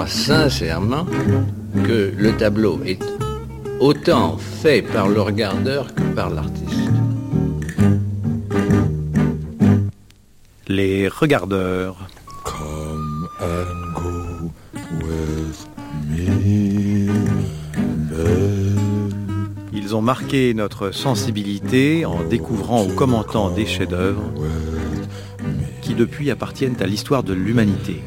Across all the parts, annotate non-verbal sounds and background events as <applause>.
crois sincèrement que le tableau est autant fait par le regardeur que par l'artiste. Les regardeurs. Come and go with me, Ils ont marqué notre sensibilité en découvrant ou commentant des chefs-d'œuvre qui depuis appartiennent à l'histoire de l'humanité.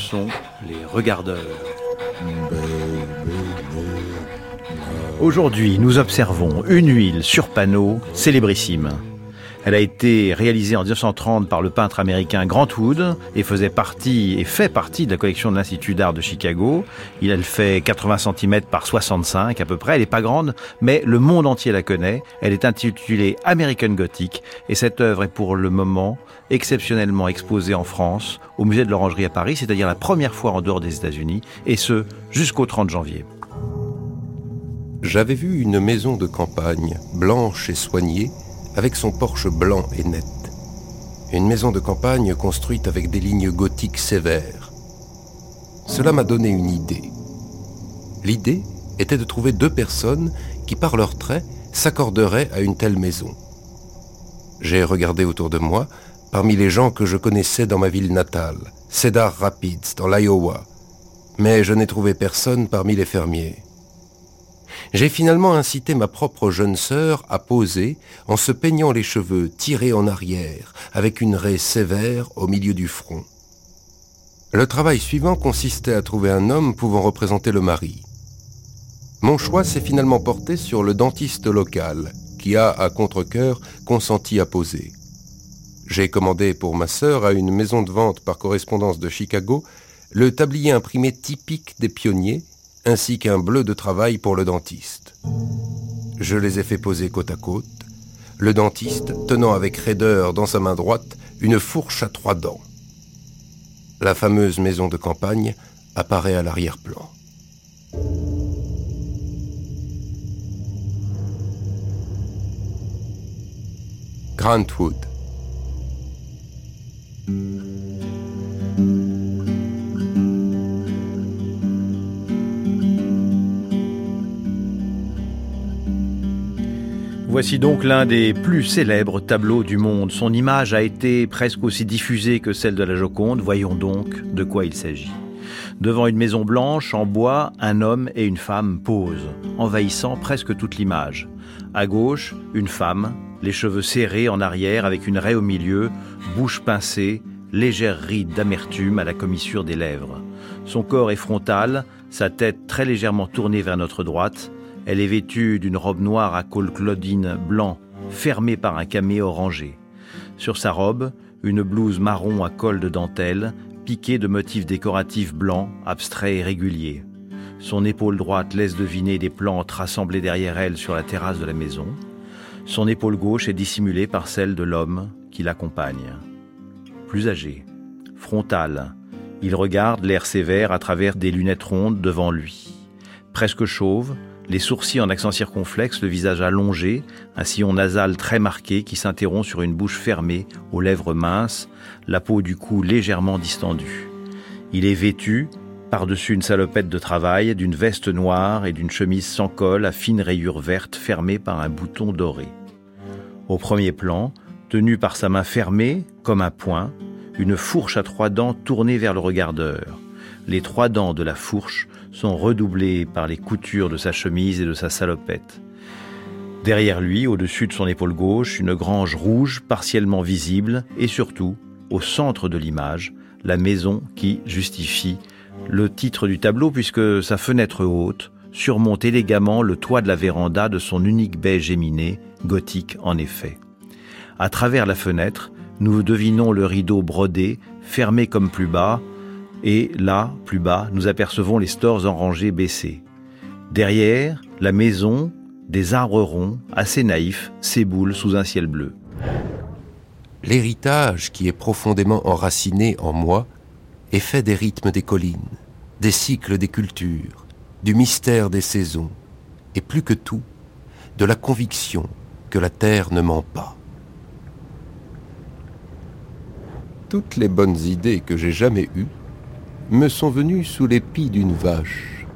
Sont les regardeurs. Aujourd'hui, nous observons une huile sur panneau célébrissime. Elle a été réalisée en 1930 par le peintre américain Grant Wood et faisait partie et fait partie de la collection de l'Institut d'art de Chicago. Il elle fait 80 cm par 65 à peu près. Elle n'est pas grande, mais le monde entier la connaît. Elle est intitulée American Gothic et cette œuvre est pour le moment exceptionnellement exposée en France au musée de l'Orangerie à Paris, c'est-à-dire la première fois en dehors des États-Unis, et ce jusqu'au 30 janvier. J'avais vu une maison de campagne, blanche et soignée, avec son porche blanc et net. Une maison de campagne construite avec des lignes gothiques sévères. Cela m'a donné une idée. L'idée était de trouver deux personnes qui, par leurs traits, s'accorderaient à une telle maison. J'ai regardé autour de moi, parmi les gens que je connaissais dans ma ville natale, Cedar Rapids, dans l'Iowa, mais je n'ai trouvé personne parmi les fermiers j'ai finalement incité ma propre jeune sœur à poser en se peignant les cheveux tirés en arrière, avec une raie sévère au milieu du front. Le travail suivant consistait à trouver un homme pouvant représenter le mari. Mon choix s'est finalement porté sur le dentiste local, qui a, à contre-coeur, consenti à poser. J'ai commandé pour ma sœur à une maison de vente par correspondance de Chicago le tablier imprimé typique des pionniers ainsi qu'un bleu de travail pour le dentiste. Je les ai fait poser côte à côte, le dentiste tenant avec raideur dans sa main droite une fourche à trois dents. La fameuse maison de campagne apparaît à l'arrière-plan. Grantwood. Voici donc l'un des plus célèbres tableaux du monde. Son image a été presque aussi diffusée que celle de la Joconde. Voyons donc de quoi il s'agit. Devant une maison blanche en bois, un homme et une femme posent, envahissant presque toute l'image. À gauche, une femme, les cheveux serrés en arrière avec une raie au milieu, bouche pincée, légère ride d'amertume à la commissure des lèvres. Son corps est frontal, sa tête très légèrement tournée vers notre droite, elle est vêtue d'une robe noire à col claudine blanc, fermée par un camé orangé. Sur sa robe, une blouse marron à col de dentelle, piquée de motifs décoratifs blancs, abstraits et réguliers. Son épaule droite laisse deviner des plantes rassemblées derrière elle sur la terrasse de la maison. Son épaule gauche est dissimulée par celle de l'homme qui l'accompagne. Plus âgé, frontal, il regarde l'air sévère à travers des lunettes rondes devant lui. Presque chauve, les sourcils en accent circonflexe, le visage allongé, un sillon nasal très marqué qui s'interrompt sur une bouche fermée, aux lèvres minces, la peau du cou légèrement distendue. Il est vêtu, par-dessus une salopette de travail, d'une veste noire et d'une chemise sans col à fines rayures vertes fermée par un bouton doré. Au premier plan, tenu par sa main fermée, comme un poing, une fourche à trois dents tournée vers le regardeur. Les trois dents de la fourche sont redoublées par les coutures de sa chemise et de sa salopette. Derrière lui, au-dessus de son épaule gauche, une grange rouge partiellement visible et surtout, au centre de l'image, la maison qui justifie le titre du tableau puisque sa fenêtre haute surmonte élégamment le toit de la véranda de son unique baie géminée, gothique en effet. À travers la fenêtre, nous devinons le rideau brodé, fermé comme plus bas, et là, plus bas, nous apercevons les stores en rangée baissés. Derrière, la maison, des arbres ronds, assez naïfs, s'éboulent sous un ciel bleu. L'héritage qui est profondément enraciné en moi est fait des rythmes des collines, des cycles des cultures, du mystère des saisons, et plus que tout, de la conviction que la terre ne ment pas. Toutes les bonnes idées que j'ai jamais eues me sont venus sous l'épi d'une vache.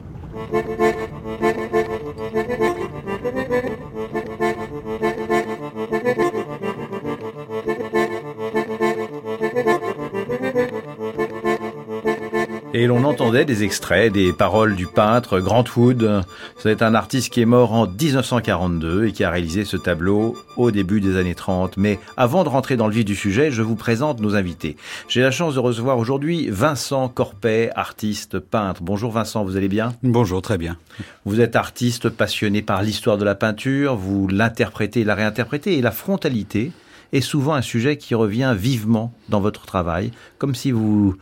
Et l'on entendait des extraits des paroles du peintre Grant Wood. C'est un artiste qui est mort en 1942 et qui a réalisé ce tableau au début des années 30. Mais avant de rentrer dans le vif du sujet, je vous présente nos invités. J'ai la chance de recevoir aujourd'hui Vincent Corpet, artiste peintre. Bonjour Vincent, vous allez bien? Bonjour, très bien. Vous êtes artiste passionné par l'histoire de la peinture, vous l'interprétez la réinterprétez et la frontalité est souvent un sujet qui revient vivement dans votre travail, comme si vous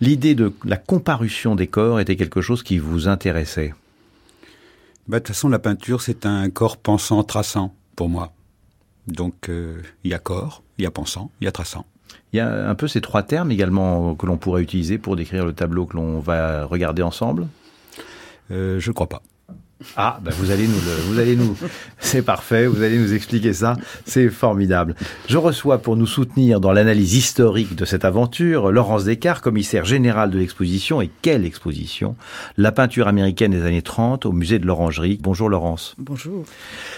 l'idée de la comparution des corps était quelque chose qui vous intéressait. Bah, de toute façon, la peinture, c'est un corps pensant, traçant, pour moi. Donc, euh, il y a corps, il y a pensant, il y a traçant. Il y a un peu ces trois termes également que l'on pourrait utiliser pour décrire le tableau que l'on va regarder ensemble? Euh, Je ne crois pas. Ah, ben vous allez nous, le, vous allez nous, <laughs> c'est parfait, vous allez nous expliquer ça, c'est formidable. Je reçois pour nous soutenir dans l'analyse historique de cette aventure Laurence Descartes, commissaire général de l'exposition, et quelle exposition? La peinture américaine des années 30 au musée de l'Orangerie. Bonjour Laurence. Bonjour.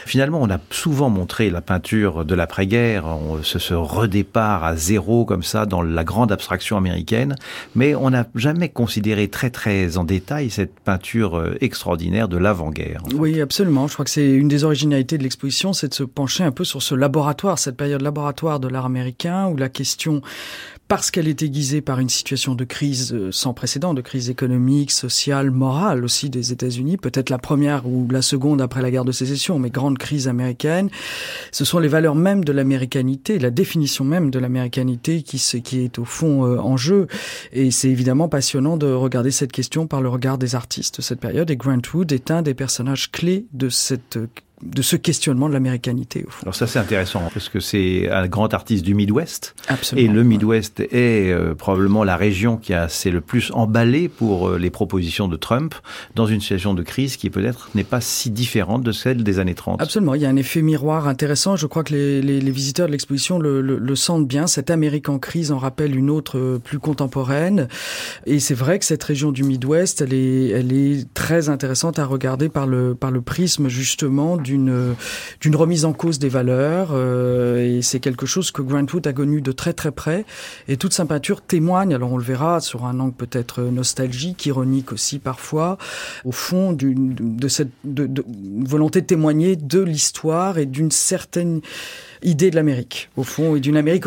Finalement, on a souvent montré la peinture de l'après-guerre, ce, ce redépart à zéro comme ça dans la grande abstraction américaine, mais on n'a jamais considéré très très en détail cette peinture extraordinaire de l'avant Oui, absolument. Je crois que c'est une des originalités de l'exposition, c'est de se pencher un peu sur ce laboratoire, cette période laboratoire de l'art américain, où la question parce qu'elle est aiguisée par une situation de crise sans précédent, de crise économique, sociale, morale aussi des États-Unis, peut-être la première ou la seconde après la guerre de sécession, mais grande crise américaine. Ce sont les valeurs mêmes de l'américanité, la définition même de l'américanité qui, qui est au fond euh, en jeu. Et c'est évidemment passionnant de regarder cette question par le regard des artistes de cette période. Et Grant Wood est un des personnages clés de cette de ce questionnement de l'américanité. Au fond. Alors ça c'est intéressant parce que c'est un grand artiste du Midwest Absolument, et le Midwest ouais. est euh, probablement la région qui a c'est le plus emballé pour euh, les propositions de Trump dans une situation de crise qui peut-être n'est pas si différente de celle des années 30. Absolument, il y a un effet miroir intéressant. Je crois que les, les, les visiteurs de l'exposition le, le, le, sentent bien. Cette Amérique en crise en rappelle une autre euh, plus contemporaine. Et c'est vrai que cette région du Midwest, elle est, elle est très intéressante à regarder par le, par le prisme justement d'une remise en cause des valeurs euh, et c'est quelque chose que Grant Wood a connu de très très près. Et toute sa peinture témoigne alors on le verra sur un angle peut-être nostalgique ironique aussi parfois au fond d'une de cette de, volonté de témoigner de l'histoire et d'une certaine idée de l'Amérique au fond et d'une Amérique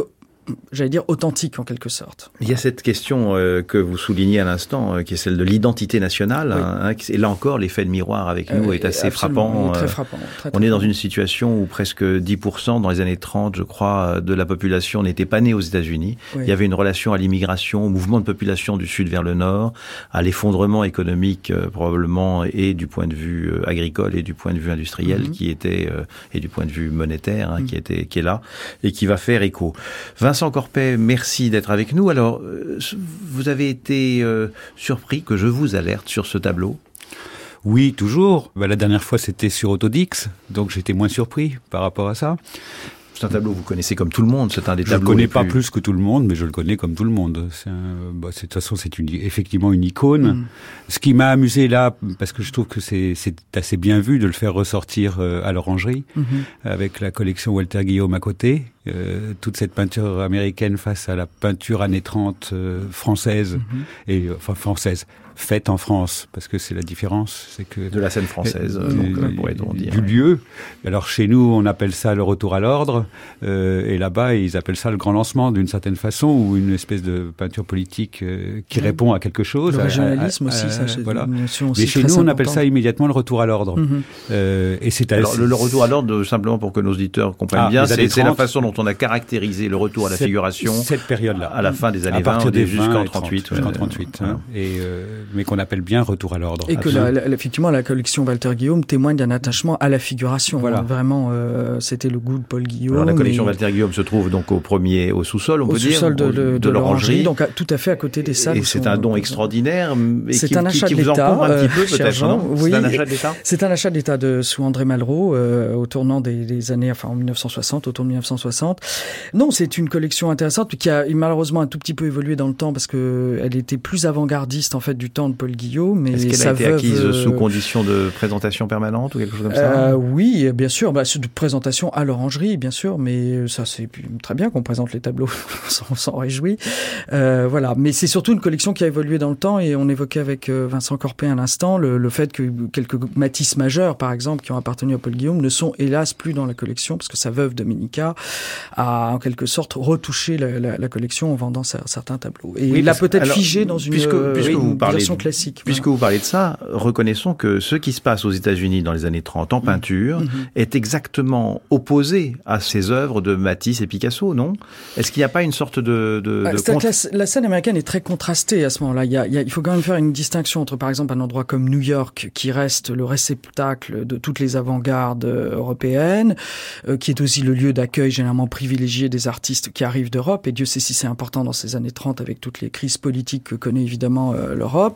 j'allais dire authentique en quelque sorte. Il y a cette question euh, que vous soulignez à l'instant, euh, qui est celle de l'identité nationale. Oui. Hein, et là encore, l'effet de miroir avec nous euh, est assez frappant. Très frappant très, on très est dans une situation où presque 10% dans les années 30, je crois, de la population n'était pas née aux États-Unis. Oui. Il y avait une relation à l'immigration, au mouvement de population du sud vers le nord, à l'effondrement économique probablement et du point de vue agricole et du point de vue industriel mm -hmm. qui était et du point de vue monétaire hein, mm -hmm. qui était qui est là et qui va faire écho. Vincent Corpet, merci d'être avec nous. Alors, euh, vous avez été euh, surpris que je vous alerte sur ce tableau? Oui, toujours. Bah, la dernière fois, c'était sur Autodix, donc j'étais moins surpris par rapport à ça. C'est un tableau que vous connaissez comme tout le monde. C'est un des je tableaux. Je ne connais pas plus... plus que tout le monde, mais je le connais comme tout le monde. Un, bah, de toute façon, c'est une, effectivement une icône. Mm. Ce qui m'a amusé là, parce que je trouve que c'est assez bien vu de le faire ressortir euh, à l'orangerie, mm -hmm. avec la collection Walter Guillaume à côté. Euh, toute cette peinture américaine face à la peinture années 30 euh, française, mm -hmm. et enfin française, faite en France, parce que c'est la différence, c'est que de la scène française, euh, donc, pourrait-on dire, du ouais. lieu. Alors chez nous, on appelle ça le retour à l'ordre, euh, et là-bas, ils appellent ça le grand lancement, d'une certaine façon, ou une espèce de peinture politique euh, qui ouais. répond à quelque chose. Le régionalisme aussi, ça. Voilà. Aussi Mais chez nous, on appelle ça immédiatement le retour à l'ordre. Mm -hmm. et c'est le, le, retour à l'ordre, simplement pour que nos auditeurs comprennent ah, bien, c'est la façon dont on a caractérisé le retour à la cette, figuration cette période-là, à la fin des années à partir 20, des jusqu'en 38, jusqu'en 38. Hein. Et mais qu'on appelle bien Retour à l'ordre. Et que la, la, effectivement la collection Walter Guillaume témoigne d'un attachement à la figuration. Voilà. Vraiment, euh, c'était le goût de Paul Guillaume. Alors, la collection Walter Guillaume se trouve donc au premier, au sous-sol, on peut dire, sous-sol de, de, de l'orangerie, donc à, tout à fait à côté des salles. Et c'est un don extraordinaire. C'est un achat qui, de l'État. un petit peu peut-être, non? Oui, c'est un achat de l'État? C'est un achat de l'État de sous André Malraux euh, au tournant des, des, années, enfin en 1960, autour de 1960. Non, c'est une collection intéressante qui a malheureusement un tout petit peu évolué dans le temps parce que elle était plus avant-gardiste en fait du temps de Paul Guillaume. Mais Est-ce qu'elle a été acquise euh... sous condition de présentation permanente ou quelque chose comme ça euh, Oui, bien sûr, bah, de présentation à l'orangerie, bien sûr, mais ça c'est très bien qu'on présente les tableaux, on s'en réjouit. Euh, voilà, mais c'est surtout une collection qui a évolué dans le temps et on évoquait avec euh, Vincent Corpé à l'instant le, le, fait que quelques Matisse majeurs, par exemple, qui ont appartenu à Paul Guillaume, ne sont hélas plus dans la collection parce que sa veuve Dominica a en quelque sorte retouché la, la, la collection en vendant certains tableaux. Et oui, il l'a peut-être figé dans une, puisque, euh, puisque une vous parlez classique. Puisque voilà. vous parlez de ça, reconnaissons que ce qui se passe aux États-Unis dans les années 30 en peinture mmh. est exactement opposé à ces œuvres de Matisse et Picasso, non? Est-ce qu'il n'y a pas une sorte de... de, ah, de contre... la, la, scène américaine est très contrastée à ce moment-là. Il, il, il, faut quand même faire une distinction entre, par exemple, un endroit comme New York, qui reste le réceptacle de toutes les avant-gardes européennes, euh, qui est aussi le lieu d'accueil généralement privilégié des artistes qui arrivent d'Europe, et Dieu sait si c'est important dans ces années 30 avec toutes les crises politiques que connaît évidemment euh, l'Europe.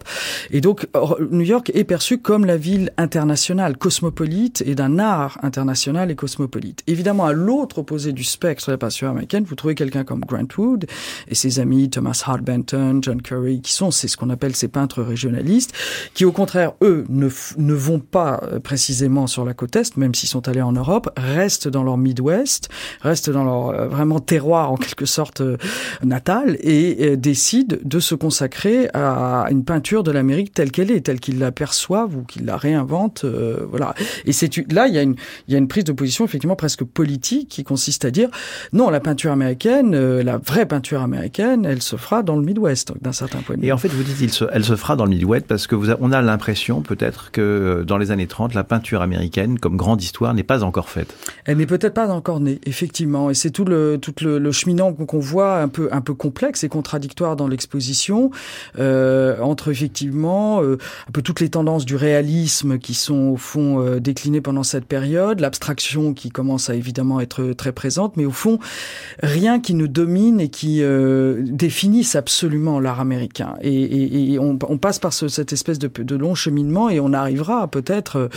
Et donc, New York est perçu comme la ville internationale, cosmopolite, et d'un art international et cosmopolite. Évidemment, à l'autre opposé du spectre de la peinture américaine, vous trouvez quelqu'un comme Grant Wood et ses amis Thomas Hart Benton, John Curry, qui sont c'est ce qu'on appelle ces peintres régionalistes, qui au contraire, eux, ne, vont pas précisément sur la côte Est, même s'ils sont allés en Europe, restent dans leur Midwest, restent dans leur euh, vraiment terroir en quelque sorte euh, natal, et euh, décident de se consacrer à une peinture de l'Amérique telle qu'elle est, telle qu'ils la perçoivent ou qu'ils la réinventent. Euh, voilà. Et c'est là, il y, a une, il y a une prise de position effectivement presque politique qui consiste à dire non, la peinture américaine, euh, la vraie peinture américaine, elle se fera dans le Midwest d'un certain point de vue. Et en fait, vous dites il se, elle se fera dans le Midwest parce que vous a, on a l'impression peut-être que dans les années 30, la peinture américaine comme grande histoire n'est pas encore faite. Elle n'est peut-être pas encore née, effectivement. Et c'est tout le tout le, le cheminant qu'on voit un peu un peu complexe et contradictoire dans l'exposition euh, entre effectivement euh, un peu toutes les tendances du réalisme qui sont au fond euh, déclinées pendant cette période, l'abstraction qui commence à évidemment être très présente, mais au fond rien qui ne domine et qui euh, définisse absolument l'art américain. Et, et, et on, on, passe par ce, cette espèce de, de, long cheminement et on arrivera peut-être, euh,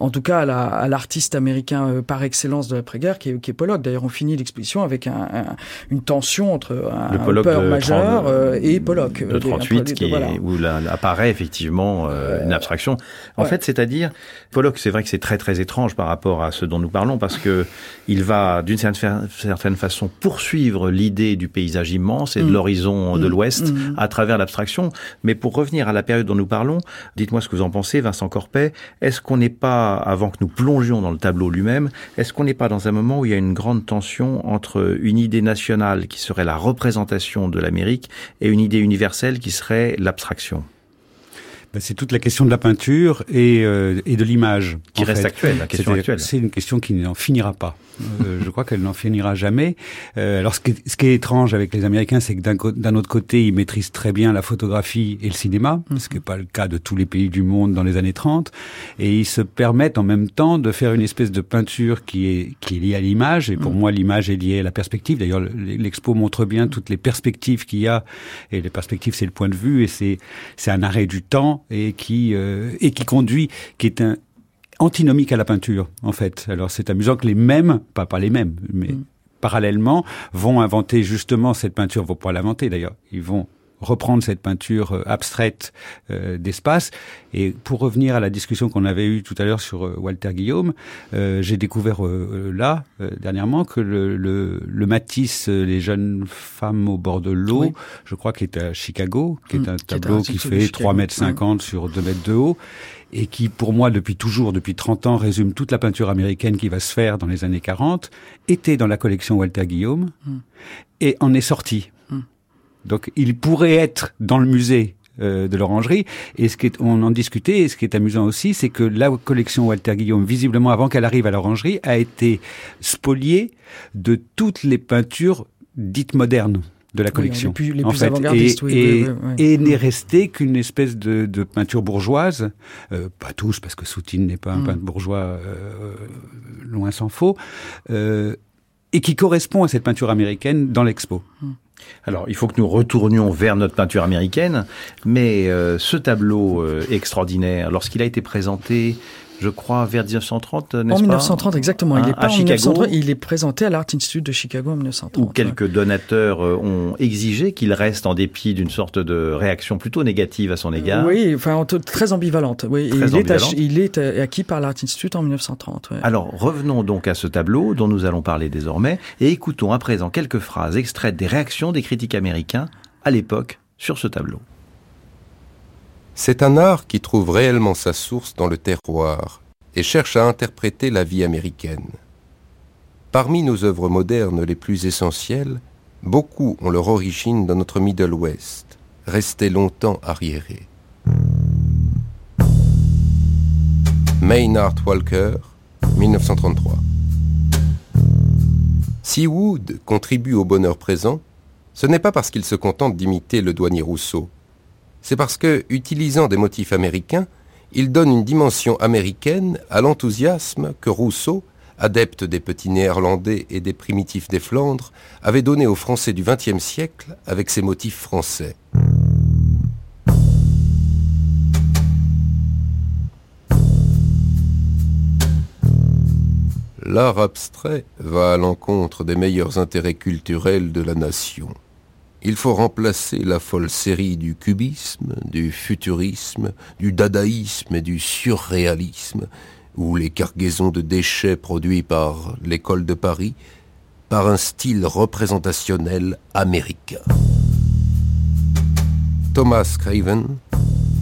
en tout cas à l'artiste américain euh, par excellence de l'après-guerre, qui est, qui est Pollock. D'ailleurs, on finit l'exposition avec un, un, une tension entre un, un peur majeur 30, et Pollock. De 38, des, qui est, où là, apparaît effectivement une abstraction. En ouais. fait, c'est-à-dire, Pollock, c'est vrai que c'est très très étrange par rapport à ce dont nous parlons, parce que <laughs> il va d'une certaine façon poursuivre l'idée du paysage immense et de mmh. l'horizon mmh. de l'Ouest mmh. à travers l'abstraction. Mais pour revenir à la période dont nous parlons, dites-moi ce que vous en pensez, Vincent Corpet. Est-ce qu'on n'est pas, avant que nous plongions dans le tableau lui-même, est-ce qu'on n'est pas dans un moment où il y a une grande tension entre une idée nationale qui serait la représentation de l'Amérique et une idée universelle qui serait l'abstraction? C'est toute la question de la peinture et, euh, et de l'image. Qui reste fait. actuelle, la question actuelle. C'est une question qui n'en finira pas. Euh, je crois qu'elle n'en finira jamais. Euh, alors, ce qui, est, ce qui, est, étrange avec les Américains, c'est que d'un autre côté, ils maîtrisent très bien la photographie et le cinéma, -hmm. ce qui n'est pas le cas de tous les pays du monde dans les années 30. Et ils se permettent en même temps de faire une espèce de peinture qui est, qui est liée à l'image. Et pour -hmm. moi, l'image est liée à la perspective. D'ailleurs, l'expo montre bien toutes les perspectives qu'il y a. Et les perspectives, c'est le point de vue et c'est un arrêt du temps et qui, euh, et qui conduit, qui est un, antinomique à la peinture, en fait. Alors c'est amusant que les mêmes, pas pas les mêmes, mais mm. parallèlement, vont inventer justement cette peinture, vont pas l'inventer d'ailleurs, ils vont reprendre cette peinture abstraite euh, d'espace. Et pour revenir à la discussion qu'on avait eue tout à l'heure sur euh, Walter Guillaume, euh, j'ai découvert euh, là, dernièrement, que le, le, le, Matisse, les jeunes femmes au bord de l'eau, oui. je crois qu'il est à Chicago, qui est mmh, un tableau qui, qui fait 3 mètres 50 mmh. sur 2 mètres de haut, et qui, pour moi, depuis toujours, depuis 30 ans, résume toute la peinture américaine qui va se faire dans les années 40, était dans la collection Walter Guillaume, mmh. et en est sorti. Donc il pourrait être dans le musée euh, de l'orangerie. Et ce qui est, on en discutait, et ce qui est amusant aussi, c'est que la collection Walter Guillaume, visiblement avant qu'elle arrive à l'orangerie, a été spoliée de toutes les peintures dites modernes. de la collection. les plus, les en plus fait, et, oui, et, oui, oui, oui. et n'est resté qu'une espèce de, de peinture bourgeoise, euh, pas tous, parce que Soutine n'est pas un Mm. peintre bourgeois, euh, loin s'en faut, euh, et qui correspond à cette peinture américaine dans l'expo. Alors, il faut que nous retournions vers notre peinture américaine, mais euh, ce tableau euh, extraordinaire, lorsqu'il a été présenté, je crois, vers 1930, n'est-ce En pas 1930, exactement. Il Hein, est pas en Chicago 1930, il est présenté à l'Art Institute de Chicago en 1930. où quelques donateurs euh, ont exigé qu'il reste en dépit d'une sorte de réaction plutôt négative à son égard. Oui, enfin, en très ambivalente. Oui, Très il, est ambivalente. ach- il est euh, acquis par l'Art Institute en 1930. ouais. Alors revenons donc à ce tableau dont nous allons parler désormais et écoutons à présent quelques phrases extraites des réactions des critiques américains à l'époque sur ce tableau. C'est un art qui trouve réellement sa source dans le terroir et cherche à interpréter la vie américaine. Parmi nos œuvres modernes les plus essentielles, beaucoup ont leur origine dans notre Middle West, resté longtemps arriéré. Maynard Walker, 1933. Si Wood contribue au bonheur présent, ce n'est pas parce qu'il se contente d'imiter le douanier Rousseau, c'est parce que, utilisant des motifs américains, il donne une dimension américaine à l'enthousiasme que Rousseau, adepte des petits néerlandais et des primitifs des Flandres, avait donné aux Français du XXe siècle avec ses motifs français. L'art abstrait va à l'encontre des meilleurs intérêts culturels de la nation. Il faut remplacer la folle série du cubisme, du futurisme, du dadaïsme et du surréalisme, ou les cargaisons de déchets produits par l'école de Paris, par un style représentationnel américain. Thomas Craven,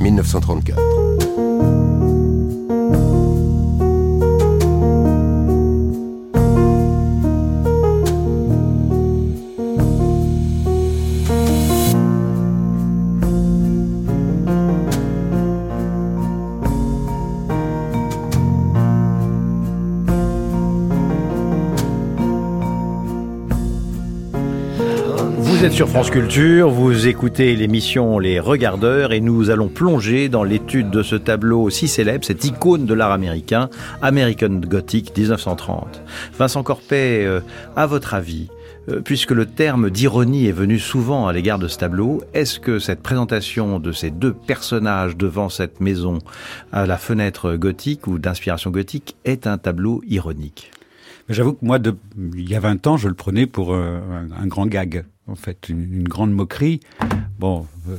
1934. Sur France Culture, vous écoutez l'émission Les Regardeurs et nous allons plonger dans l'étude de ce tableau si célèbre, cette icône de l'art américain, American Gothic 1930. Vincent Corpet, euh, à votre avis, euh, puisque le terme d'ironie est venu souvent à l'égard de ce tableau, est-ce que cette présentation de ces deux personnages devant cette maison à la fenêtre gothique ou d'inspiration gothique est un tableau ironique? J'avoue que moi, il y a 20 ans, je le prenais pour euh, un grand gag, en fait, une, une grande moquerie. Bon, euh,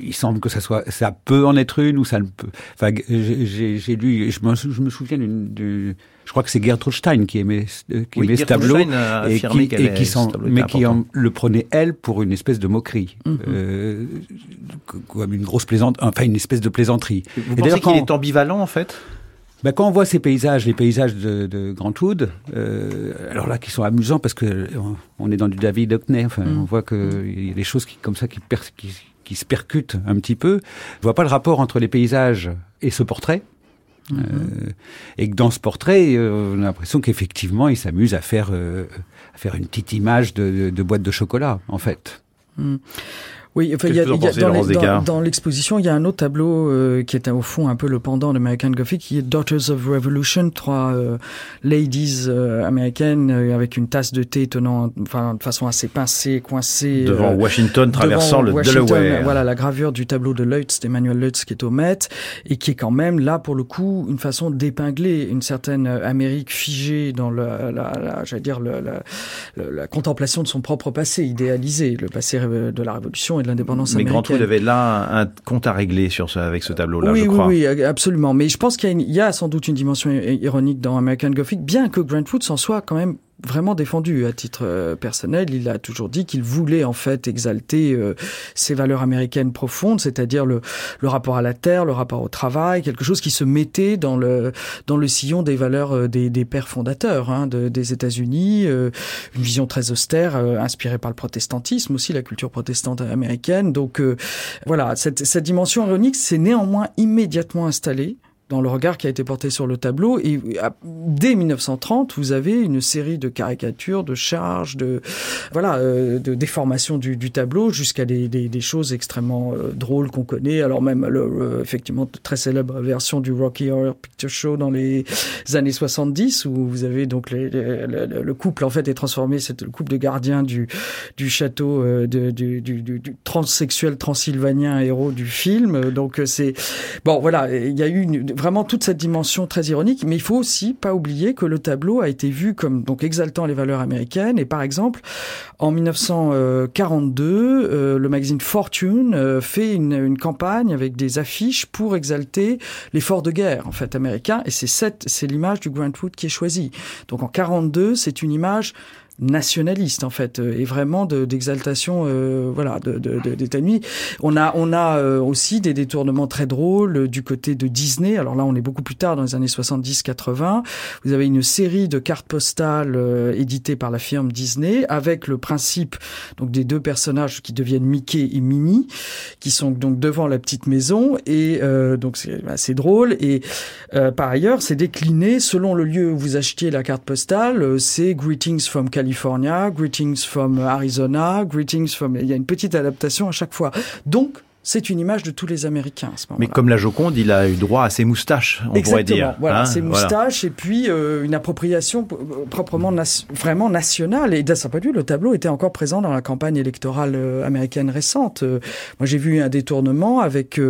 il semble que ça soit, ça peut en être une ou ça ne peut. Enfin, j'ai- lu, je me, je me souviens d'une, du- je crois que c'est Gertrude Stein qui aimait, qui Oui, aimait ce tableau et qui, et qui mais qui en- le prenait elle pour une espèce de moquerie, Mhm. euh, comme une grosse plaisante, enfin une espèce de plaisanterie. Vous Et pensez qu'il quand- est ambivalent en fait? Ben, quand on voit ces paysages, les paysages de, de Grant Wood, euh, alors là, qui sont amusants parce que euh, on est dans du David Hockney, enfin, Mm. on voit qu'il y a des choses qui, comme ça qui, per- qui, qui se percutent un petit peu. Je vois pas le rapport entre les paysages et ce portrait. Mm-hmm. Euh, et que dans ce portrait, euh, on a l'impression qu'effectivement, il s'amuse à faire euh, à faire une petite image de, de, de boîte de chocolat, en fait. Oui, enfin, y a, y a- dans, l'exposition, il y a un autre tableau euh, qui est au fond un peu le pendant d'American Gothic, qui est Daughters of Revolution, trois euh, ladies euh, américaines euh, avec une tasse de thé tenant, enfin, de façon assez pincée, coincée. devant euh, Washington traversant devant le Washington, Delaware. Voilà la gravure du tableau de Leutz, d'Emmanuel Leutz, qui est au Met, et qui est quand même là pour le coup une façon d'épingler une certaine euh, Amérique figée dans le, la, la, j'allais dire la, le- la contemplation de son propre passé idéalisé, le passé de la Révolution et de l'indépendance Mais américaine. Grant Wood avait là un compte à régler sur ce, avec ce tableau-là, oui, je oui, crois. oui, absolument. Mais je pense qu'il y, a y sans doute une dimension ironique dans American Gothic, bien que Grant Wood s'en soit quand même vraiment défendu à titre euh, personnel. Il a toujours dit qu'il voulait en fait exalter euh, ses valeurs américaines profondes, c'est-à-dire le, le rapport à la terre, le rapport au travail, quelque chose qui se mettait dans le dans le sillon des valeurs euh, des, des pères fondateurs hein, de- des États-Unis, une vision très austère, inspirée par le protestantisme aussi, la culture protestante américaine. Donc voilà, cette, cette dimension ironique s'est néanmoins immédiatement installée dans le regard qui a été porté sur le tableau. Et dès 1930, vous avez une série de caricatures, de charges, de voilà, euh, de déformations du, du tableau jusqu'à des, des, des, choses extrêmement euh, drôles qu'on connaît. Alors même le, effectivement très célèbre version du Rocky Horror Picture Show dans les années 70 où vous avez donc les, le, couple en fait est transformé, c'est le couple de gardiens du du château euh, de, du, du, du, transsexuel transylvanien héros du film. Donc c'est bon voilà, il y a eu une, vraiment toute cette dimension très ironique, mais il faut aussi pas oublier que le tableau a été vu comme donc exaltant les valeurs américaines. Et par exemple, en 1942, euh, le magazine Fortune euh, fait une, campagne avec des affiches pour exalter l'effort de guerre en fait américain. Et c'est cette, c'est l'image du Grant Wood qui est choisie. Donc en 42, c'est une image nationaliste en fait euh, et vraiment d'exaltation euh, voilà de, de, de, nuit. On a on a euh, aussi des détournements très drôles du côté de Disney. Alors là on est beaucoup plus tard dans les années 70-80. Vous avez une série de cartes postales éditées par la firme Disney avec le principe donc des deux personnages qui deviennent Mickey et Minnie qui sont donc devant la petite maison et donc c'est assez drôle et par ailleurs c'est décliné selon le lieu où vous achetiez la carte postale c'est Greetings from California California, Greetings from Arizona, Greetings from... Il y a une petite adaptation à chaque fois. Donc, c'est une image de tous les Américains à ce moment-là. Mais comme la Joconde, il a eu droit à ses moustaches, on pourrait dire. Voilà, hein, ses moustaches et puis euh, une appropriation euh, proprement vraiment nationale. Et d'un certain point de vue, le tableau était encore présent dans la campagne électorale euh, américaine récente. moi, j'ai vu un détournement avec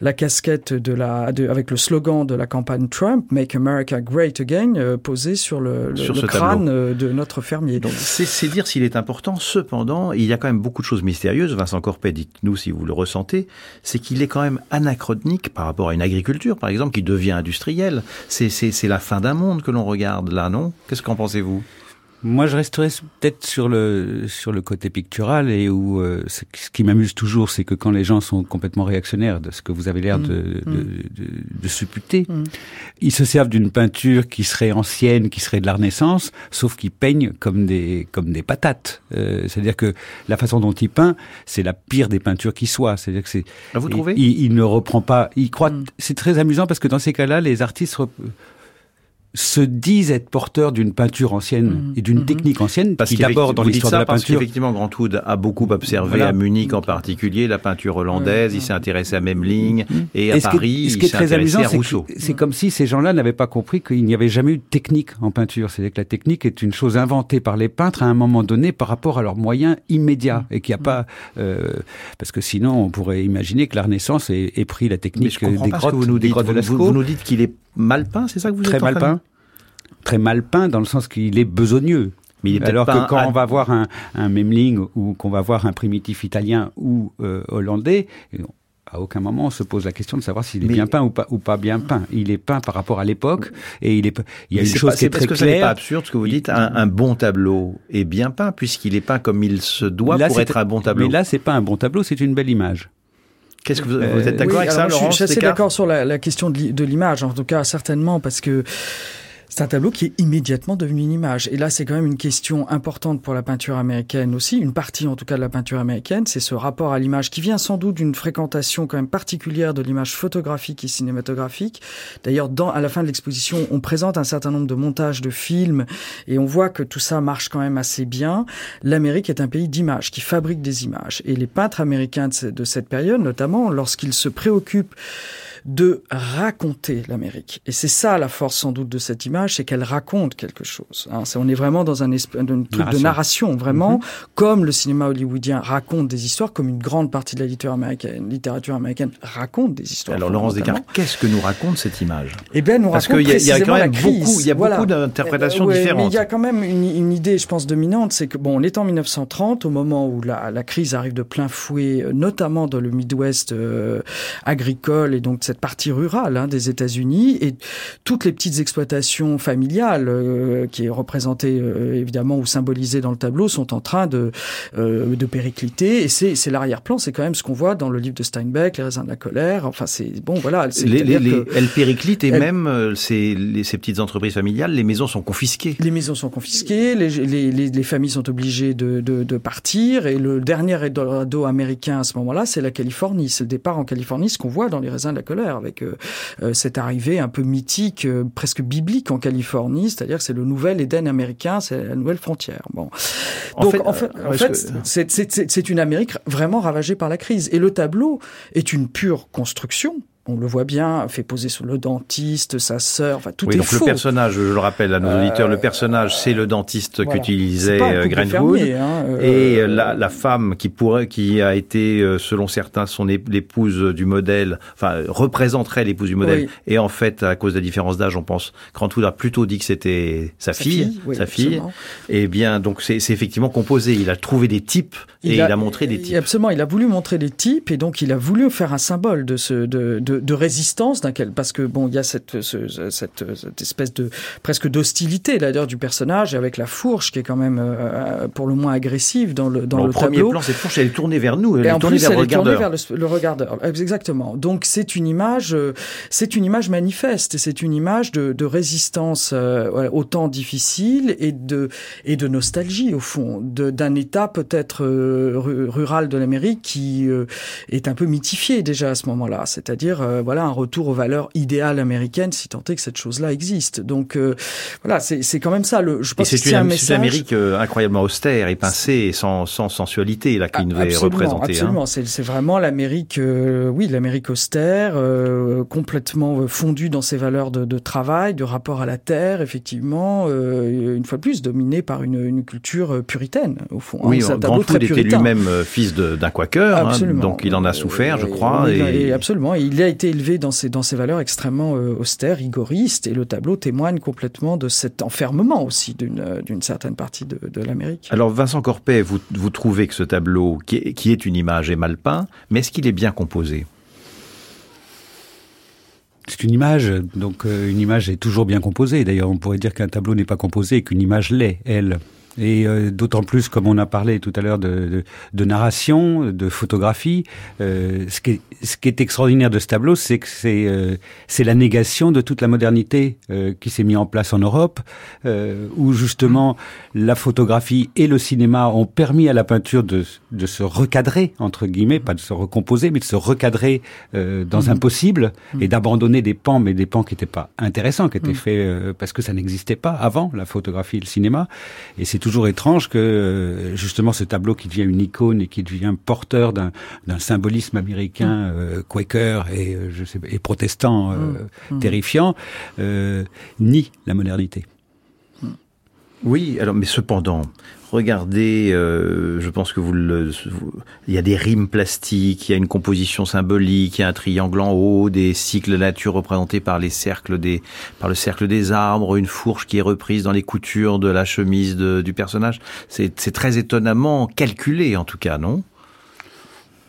la casquette de la, de, avec le slogan de la campagne Trump, Make America Great Again, posé sur le, le, crâne de notre fermier. Donc, c'est dire s'il est important. Cependant, il y a quand même beaucoup de choses mystérieuses. Vincent Corpet, dites-nous si vous le ressentez c'est qu'il est quand même anachronique par rapport à une agriculture, par exemple, qui devient industrielle. C'est la fin d'un monde que l'on regarde là, non? Qu'est-ce qu'en pensez-vous? Moi, je resterai peut-être sur le sur le côté pictural et où euh, ce qui m'amuse toujours, c'est que quand les gens sont complètement réactionnaires de ce que vous avez l'air de, mmh. de, mmh. de, de, supputer, mmh. ils se servent d'une peinture qui serait ancienne, qui serait de la Renaissance, sauf qu'ils peignent comme des comme des patates. Euh, C'est-à-dire que la façon dont il peint, c'est la pire des peintures qui soit. C'est-à-dire que c'est. Ah, vous trouvez? il, il, ne reprend pas. Il croit. C'est très amusant parce que dans ces cas-là, les artistes se disent être porteurs d'une peinture ancienne mmh. et d'une mmh. technique ancienne, parce qui d'abord dans l'histoire de la parce peinture. Effectivement, Grantwood a beaucoup observé à Munich en particulier la peinture hollandaise. Il s'est intéressé à Memling mmh. et à Paris. ce qui est, très amusant, c'est c'est comme si ces gens-là n'avaient pas compris qu'il n'y avait jamais eu de technique en peinture. C'est-à-dire que la technique est une chose inventée par les peintres à un moment donné par rapport à leurs moyens immédiats et qu'il n'y a pas euh, parce que sinon on pourrait imaginer que la Renaissance ait, ait pris la technique des grottes, vous nous dites, vous, vous, nous dites qu'il est mal peint, c'est ça que vous Très mal peint très mal peint dans le sens qu'il est besogneux. Mais il est Alors que quand on va voir un, un Memling ou qu'on va voir un primitif italien ou euh, hollandais, à aucun moment on se pose la question de savoir s'il est bien peint ou pas ou pas bien peint. Il est peint par rapport à l'époque et il est. Il y a une chose qui est, très que claire. C'est pas absurde ce que vous dites. Un, un bon tableau est bien peint puisqu'il est peint comme il se doit pour être un bon tableau. Mais là, c'est pas un bon tableau, c'est une belle image. Qu'est-ce que vous, vous êtes d'accord avec ça, Laurent Je suis assez d'accord sur la, la question de l'image, en tout cas certainement, parce que c'est un tableau qui est immédiatement devenu une image. Et là, c'est quand même une question importante pour la peinture américaine aussi, une partie en tout cas de la peinture américaine, c'est ce rapport à l'image qui vient sans doute d'une fréquentation quand même particulière de l'image photographique et cinématographique. D'ailleurs, dans à la fin de l'exposition, on présente un certain nombre de montages de films et on voit que tout ça marche quand même assez bien. L'Amérique est un pays d'images qui fabrique des images et les peintres américains de cette période, notamment lorsqu'ils se préoccupent de raconter l'Amérique. Et c'est ça la force sans doute de cette image, c'est qu'elle raconte quelque chose. Hein. on est vraiment dans un, truc de narration, vraiment, mhm. comme le cinéma hollywoodien raconte des histoires, comme une grande partie de la littérature américaine, littérature américaine raconte des histoires. Alors Laurence Descartes, qu'est-ce que nous raconte cette image? Eh bien, nous Parce qu'il y, y, a quand même beaucoup, il y a beaucoup d'interprétations euh, différentes. Mais il y a quand même une, une, idée, je pense, dominante, c'est que bon, on est en 1930, au moment où la, la crise arrive de plein fouet, euh, notamment dans le Midwest euh, agricole et donc cette partie rurale hein, des États-Unis et toutes les petites exploitations familiales euh, qui est représentées euh, évidemment ou symbolisées dans le tableau sont en train de euh, de péricliter et c'est c'est l'arrière-plan, c'est quand même ce qu'on voit dans le livre de Steinbeck, Les raisins de la colère. Enfin c'est bon voilà. Les, les, les, elles périclitent et même ces, ces petites entreprises familiales, les maisons sont confisquées. Les maisons sont confisquées, les, les, les, familles sont obligées de, de, de partir et le dernier Eldorado américain à ce moment-là, c'est la Californie, c'est le départ en Californie, ce qu'on voit dans les raisins de la colère avec cette arrivée un peu mythique, presque biblique en Californie, c'est-à-dire que c'est le nouvel Éden américain, c'est la nouvelle frontière. Bon, donc en fait, en fait, c'est une Amérique vraiment ravagée par la crise, et le tableau est une pure construction on le voit bien, fait poser sur le dentiste, sa sœur, enfin tout oui, est donc le personnage, je le rappelle à nos auditeurs, le personnage c'est le dentiste qu'utilisait euh, Greenwood hein, euh, et la, la, femme qui pourrait, qui a été euh, selon certains son l'épouse du modèle, enfin représenterait l'épouse du modèle et en fait à cause de la différence d'âge, on pense Greenwood a plutôt dit que c'était sa, fille, sa fille. Et eh bien donc c'est effectivement composé. Il a trouvé des types et il a, montré des types. Absolument, il a voulu montrer des types et donc il a voulu faire un symbole de ce de, de de, résistance d'un parce que bon il y a cette, cette, cette espèce de presque d'hostilité d'ailleurs du personnage avec la fourche qui est quand même euh, pour le moins agressive dans le dans le, le premier plan cette fourche elle est tournée vers nous elle est tournée vers, le regardeur. vers le, regardeur. Exactement. Donc c'est une image euh, c'est une image manifeste. C'est une image de, de résistance euh, au temps difficile et de et de nostalgie au fond d'un état peut-être rural de l'Amérique qui est un peu mythifié déjà à ce moment-là. C'est-à-dire euh, voilà un retour aux valeurs idéales américaines, si tant est que cette chose-là existe. Donc euh, voilà, c'est quand même ça. Le, je pense c'est un message. C'est une Amérique euh, incroyablement austère et pincée, sans, sans sensualité là qui nous est représentée. Hein. Absolument, c'est vraiment l'Amérique, oui, l'Amérique austère, complètement fondue dans ses valeurs de, de, travail, de rapport à la terre, effectivement, une fois de plus dominée par une, une culture puritaine au fond. Hein. Oui, hein, Grandfoot était lui-même fils d'un quaker, hein, donc il en a souffert, je crois. Et, et absolument, il a été élevé dans ses, dans ses valeurs extrêmement euh, austères, rigoristes, et le tableau témoigne complètement de cet enfermement aussi d'une euh, certaine partie de, de l'Amérique. Alors Vincent Corpet, vous, vous trouvez que ce tableau, qui est, qui est une image, est mal peint, mais est-ce qu'il est bien composé? C'est une image, donc euh, une image est toujours bien composée. D'ailleurs, on pourrait dire qu'un tableau n'est pas composé et qu'une image l'est, elle. Et euh, d'autant plus, comme on a parlé tout à l'heure, de, de, de, narration, de photographie. Euh, ce, qui est, ce, qui est, extraordinaire de ce tableau, c'est que c'est euh, la négation de toute la modernité euh, qui s'est mise en place en Europe, euh, où justement la photographie et le cinéma ont permis à la peinture de, de se recadrer entre guillemets, pas de se recomposer, mais de se recadrer dans un mmh. possible et mmh. d'abandonner des pans, mais des pans qui n'étaient pas intéressants, qui étaient mmh. faits parce que ça n'existait pas avant la photographie et le cinéma. Et c'est toujours étrange que euh, justement ce tableau qui devient une icône et qui devient porteur d'un symbolisme américain mm. euh, quaker et euh, je sais et protestant mm. Mm. terrifiant nie la modernité. Oui, alors mais cependant, Regardez, euh, je pense que vous le, il y a des rimes plastiques, il y a une composition symbolique, il y a un triangle en haut, des cycles de nature représentés par les cercles des, par le cercle des arbres, une fourche qui est reprise dans les coutures de la chemise du personnage. C'est très étonnamment calculé en tout cas, non?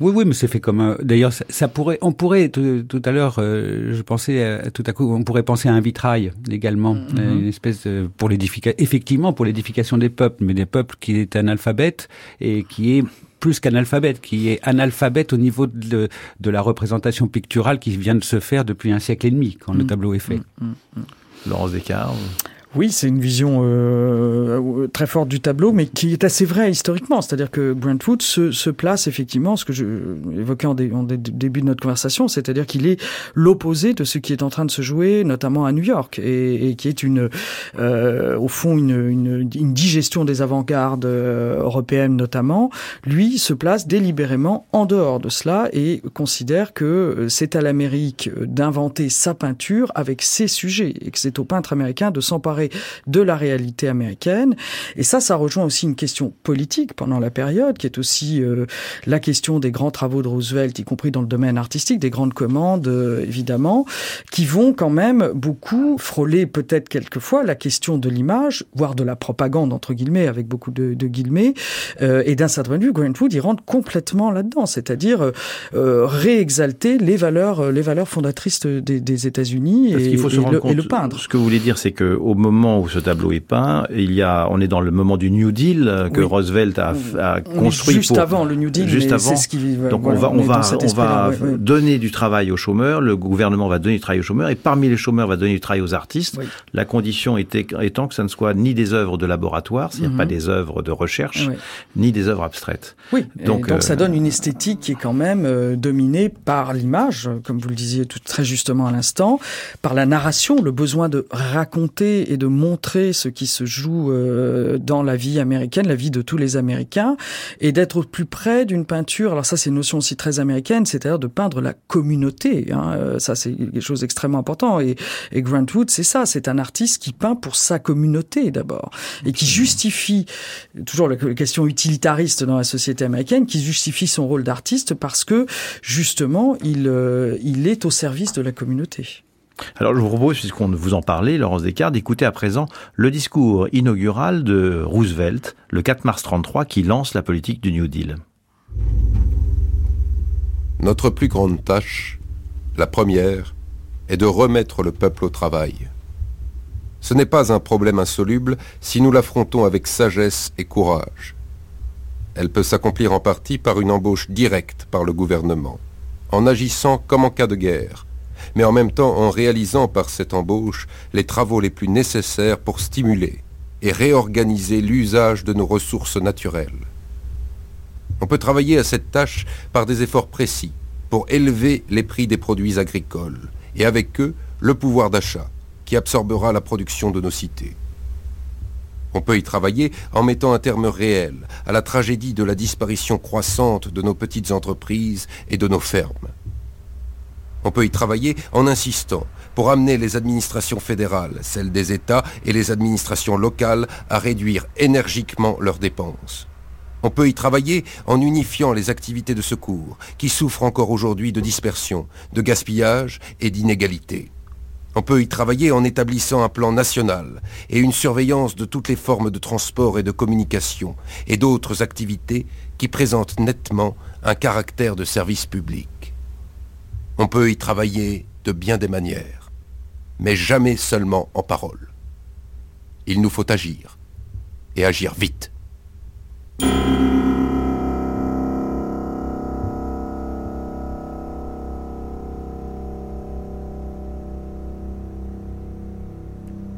Oui, oui, mais c'est fait comme un... D'ailleurs, ça, pourrait, on pourrait tout, à l'heure, euh, je pensais tout à coup, on pourrait penser à un vitrail également, mm-hmm. euh, une espèce de, pour l'édification, effectivement pour l'édification des peuples, mais des peuples qui est analphabète et qui est plus qu'analphabète, qui est analphabète au niveau de, de, la représentation picturale qui vient de se faire depuis un siècle et demi quand le mm. tableau est fait. Mm, Laurence Descartes. Oui, c'est une vision euh, très forte du tableau, mais qui est assez vraie historiquement. C'est-à-dire que Brentwood se, se, place effectivement, ce que je évoquais en, début de notre conversation, c'est-à-dire qu'il est l'opposé de ce qui est en train de se jouer, notamment à New York, et, et qui est une, euh, au fond, une, une, une digestion des avant-gardes euh, européennes notamment. Lui se place délibérément en dehors de cela et considère que euh, c'est à l'Amérique d'inventer sa peinture avec ses sujets, et que c'est au peintre américain de s'emparer de la réalité américaine. Et ça, ça rejoint aussi une question politique pendant la période, qui est aussi euh, la question des grands travaux de Roosevelt, y compris dans le domaine artistique, des grandes commandes, euh, évidemment, qui vont quand même beaucoup frôler peut-être quelquefois la question de l'image, voire de la propagande, entre guillemets, avec beaucoup de, de guillemets. Euh, et d'un certain point de vue, Grantwood y rentre complètement là-dedans, c'est-à-dire réexalter les valeurs, les valeurs fondatrices des, des États-Unis et, et, le, et, le, peindre. Ce que vous voulez dire, c'est que au moment où ce tableau est peint, il y a, on est dans le moment du New Deal euh, que Roosevelt a, a construit. Juste avant le New Deal, juste avant. Ce qui, Donc on va, on va, on va donner du travail aux chômeurs. Le gouvernement va donner du travail aux chômeurs et parmi les chômeurs va donner du travail aux artistes. La condition était, étant que ça ne soit ni des œuvres de laboratoire, c'est-à-dire pas mhm. des œuvres de recherche, ni des œuvres abstraites. Oui. Donc, donc ça donne une esthétique qui est quand même dominée par l'image, comme vous le disiez tout très justement à l'instant, par la narration, le besoin de raconter et de montrer ce qui se joue euh, dans la vie américaine, la vie de tous les Américains, et d'être plus près d'une peinture. Alors ça, c'est une notion aussi très américaine, c'est-à-dire de peindre la communauté. Hein. Euh, ça, c'est quelque chose d'extrêmement important. Et, et Grant Wood, c'est ça, c'est un artiste qui peint pour sa communauté d'abord, et qui justifie, toujours la question utilitariste dans la société américaine, qui justifie son rôle d'artiste parce que justement, il, euh, il est au service de la communauté. Alors je vous propose, puisqu'on vous en parlait, Laurence Descartes, d'écouter à présent le discours inaugural de Roosevelt, le 4 mars 33, qui lance la politique du New Deal. Notre plus grande tâche, la première, est de remettre le peuple au travail. Ce n'est pas un problème insoluble si nous l'affrontons avec sagesse et courage. Elle peut s'accomplir en partie par une embauche directe par le gouvernement, en agissant comme en cas de guerre, mais en même temps en réalisant par cette embauche les travaux les plus nécessaires pour stimuler et réorganiser l'usage de nos ressources naturelles. On peut travailler à cette tâche par des efforts précis pour élever les prix des produits agricoles et avec eux le pouvoir d'achat qui absorbera la production de nos cités. On peut y travailler en mettant un terme réel à la tragédie de la disparition croissante de nos petites entreprises et de nos fermes. On peut y travailler en insistant pour amener les administrations fédérales, celles des États et les administrations locales à réduire énergiquement leurs dépenses. On peut y travailler en unifiant les activités de secours, qui souffrent encore aujourd'hui de dispersion, de gaspillage et d'inégalité. On peut y travailler en établissant un plan national et une surveillance de toutes les formes de transport et de communication et d'autres activités qui présentent nettement un caractère de service public. On peut y travailler de bien des manières, mais jamais seulement en parole. Il nous faut agir, et agir vite.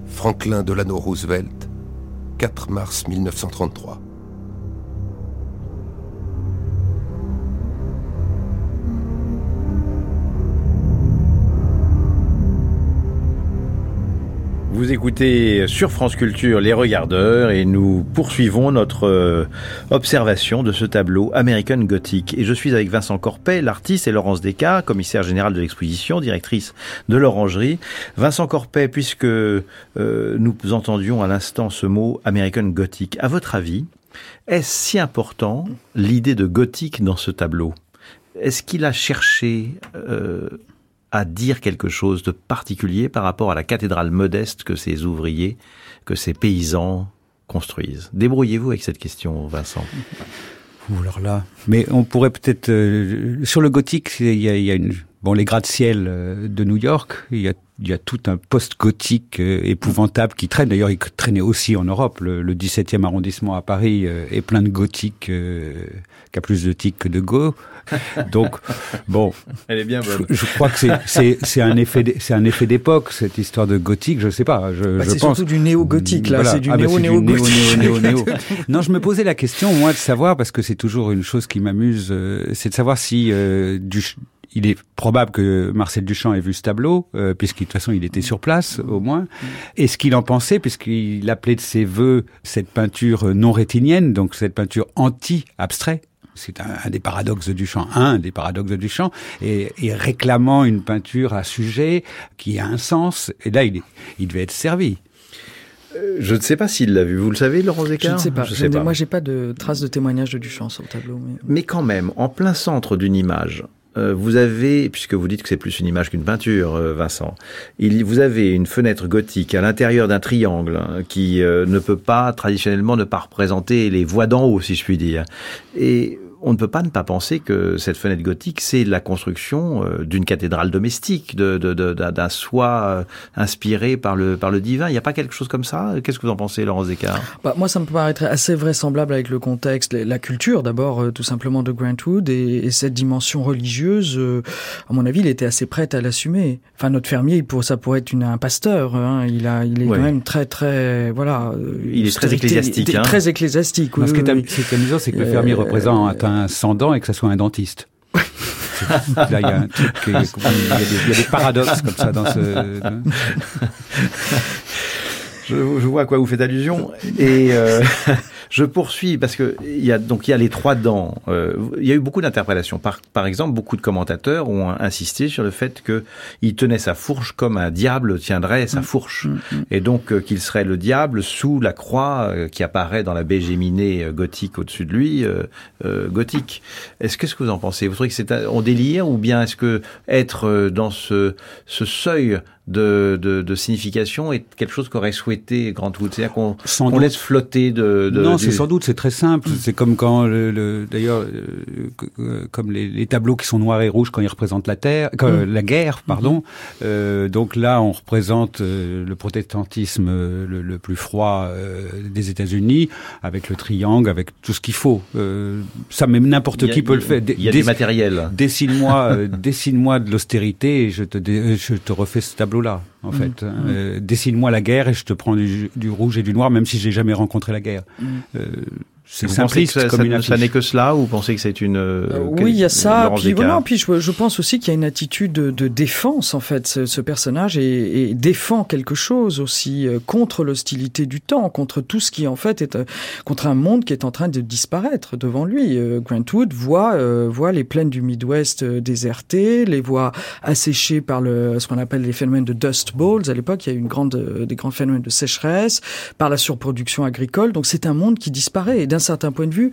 Franklin Delano Roosevelt, 4 mars 1933. Vous écoutez sur France Culture Les Regardeurs et nous poursuivons notre euh, observation de ce tableau American Gothic. Et je suis avec Vincent Corpet, l'artiste, et Laurence Descartes, commissaire général de l'exposition, directrice de l'Orangerie. Vincent Corpet, puisque euh, nous entendions à l'instant ce mot American Gothic, à votre avis, est-ce si important l'idée de gothique dans ce tableau? Est-ce qu'il a cherché euh, à dire quelque chose de particulier par rapport à la cathédrale modeste que ces ouvriers, que ces paysans construisent Débrouillez-vous avec cette question, Vincent. alors là, mais on pourrait peut-être euh, sur le gothique, il y a, y a une bon les gratte-ciel euh, de New York, il y a tout un post-gothique euh, épouvantable qui traîne. D'ailleurs, il traînait aussi en Europe. Le, le 17e arrondissement à Paris est plein de gothiques qui a plus de tics que de go. Donc, bon. Elle est bien bonne. Je, crois que c'est un effet c'est un effet d'époque cette histoire de gothique. Je sais pas. Je, bah, je pense. C'est surtout du néo-gothique là. C'est du ah, néo néo néo néo néo Non, je me posais la question moi de savoir parce que c'est toujours une chose qui m'amuse, euh, c'est de savoir si euh, du il est probable que Marcel Duchamp ait vu ce tableau, euh, puisqu'il de toute façon il était sur place au moins. Et ce qu'il en pensait, puisqu'il appelait de ses voeux cette peinture non rétinienne, donc cette peinture anti-abstrait, c'est un, des paradoxes de Duchamp, un des paradoxes de Duchamp, et, et, réclamant une peinture à sujet qui a un sens. Et là, il, il devait être servi. Euh, je ne sais pas s'il l'a vu. Vous le savez, Laurent Zécard Je ne sais pas. Je sais pas. Moi, j'ai pas de traces de témoignage de Duchamp sur le tableau. Mais, mais quand même, en plein centre d'une image, euh, vous avez, puisque vous dites que c'est plus une image qu'une peinture, euh, Vincent, il, vous avez une fenêtre gothique à l'intérieur d'un triangle hein, qui euh, ne peut pas traditionnellement ne pas représenter les voies d'en haut, si je puis dire. Et on ne peut pas ne pas penser que cette fenêtre gothique, c'est la construction euh, d'une cathédrale domestique, d'un de, de, d'un soi euh, inspiré par le, par le divin. Il n'y a pas quelque chose comme ça? Qu'est-ce que vous en pensez, Laurence Descartes? Bah, Moi, ça me paraîtrait assez vraisemblable avec le contexte, la culture d'abord, euh, tout simplement, de Grant Wood et, et cette dimension religieuse. à mon avis, il était assez prêt à l'assumer. Enfin, notre fermier, pour ça pourrait être une, un pasteur. Hein. Il, a, il est quand même très, très... Voilà. Il est très ecclésiastique. Hein. Très ecclésiastique, oui, ce, qui est, amusant, c'est que le fermier représente un sans dents et que ce soit un dentiste. <laughs> Là, il y a un truc, il y, a des, paradoxes comme ça dans ce. Je, je, vois à quoi vous faites allusion. Et euh, <laughs> je poursuis parce que il y a donc il y a les trois dents. Euh, il y a eu beaucoup d'interprétations. Par, par exemple, beaucoup de commentateurs ont insisté sur le fait que il tenait sa fourche comme un diable tiendrait sa mm. fourche, mm, mm. et donc euh, qu'il serait le diable sous la croix euh, qui apparaît dans la baie géminée gothique au-dessus de lui, gothique. Est-ce que ce que vous en pensez? Vous trouvez que c'est on délire ou bien est-ce que être dans ce ce seuil de, de, de, signification est quelque chose qu'aurait souhaité Grant Wood C'est-à-dire qu'on on laisse flotter de... de non, c'est sans doute, c'est très simple. Mm. C'est comme quand, le, le d'ailleurs, euh, comme les, les, tableaux qui sont noirs et rouges quand ils représentent la terre, quand, mm. la guerre, pardon. Euh, donc là, on représente euh, le protestantisme euh, le, le plus froid des États-Unis, avec le triangle, avec tout ce qu'il faut. ça, même n'importe qui peut le faire. Il y a du matériel. Dessine-moi, <laughs> dessine-moi de l'austérité et je te, je te refais ce tableau en mm. fait. Mm. Euh, dessine-moi la guerre et je te prends du, rouge et du noir, même si j'ai jamais rencontré la guerre. Mm. Euh, c'est simpliste ça, comme une Ça n'est que cela ou vous pensez que c'est une euh, euh Oui, il y a ça. Puis voilà, puis je, je, pense aussi qu'il y a une attitude de, de défense en fait. Ce, ce personnage et, et, défend quelque chose aussi euh, contre l'hostilité du temps, contre tout ce qui en fait est euh, contre un monde qui est en train de disparaître devant lui. Grant Wood voit voit les plaines du Midwest désertées, les voit asséchées par le ce qu'on appelle les phénomènes de dust bowls. À l'époque, il y a eu une grande des grands phénomènes de sécheresse, par la surproduction agricole. Donc c'est un monde qui disparaît. Et d'un certain point de vue.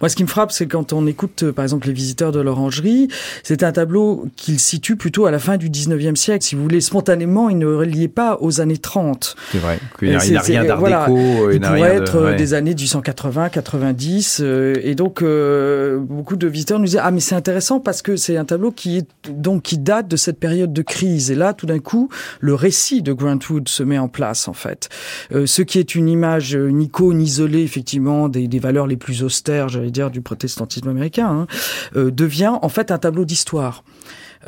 Moi, ce qui me frappe, c'est quand on écoute, euh, par exemple, les visiteurs de l'orangerie, c'est un tableau qu'il situe plutôt à la fin du 19e siècle. Si vous voulez, spontanément, il ne reliait pas aux années 30. C'est vrai. Il n'y a, rien d'art voilà, déco. Il, pourrait être euh, des années 1880, 90. Euh, et donc, beaucoup de visiteurs nous disaient, ah, mais c'est intéressant parce que c'est un tableau qui est, donc, qui date de cette période de crise. Et là, tout d'un coup, le récit de Grant Wood se met en place, en fait. ce qui est une image, une icône isolée, effectivement, des, des valeurs les plus austères, j'allais dire, du protestantisme américain, hein, euh, devient en fait un tableau d'histoire.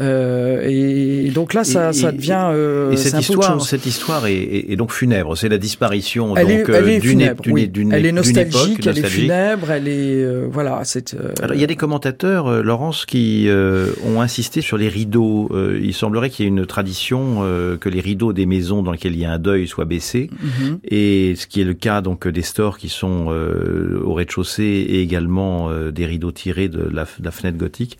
Euh, et, donc là, ça, ça devient. Euh, et cette histoire, cette histoire est, est, donc funèbre. C'est la disparition elle donc euh, d'une oui. Elle est nostalgique, elle est funèbre, elle est euh, voilà. C'est. Euh, Alors il y a des commentateurs, Laurence, qui ont insisté sur les rideaux. il semblerait qu'il y ait une tradition que les rideaux des maisons dans lesquelles il y a un deuil soient baissés, mm-hmm. et ce qui est le cas donc des stores qui sont au rez-de-chaussée et également des rideaux tirés de la, de la fenêtre gothique,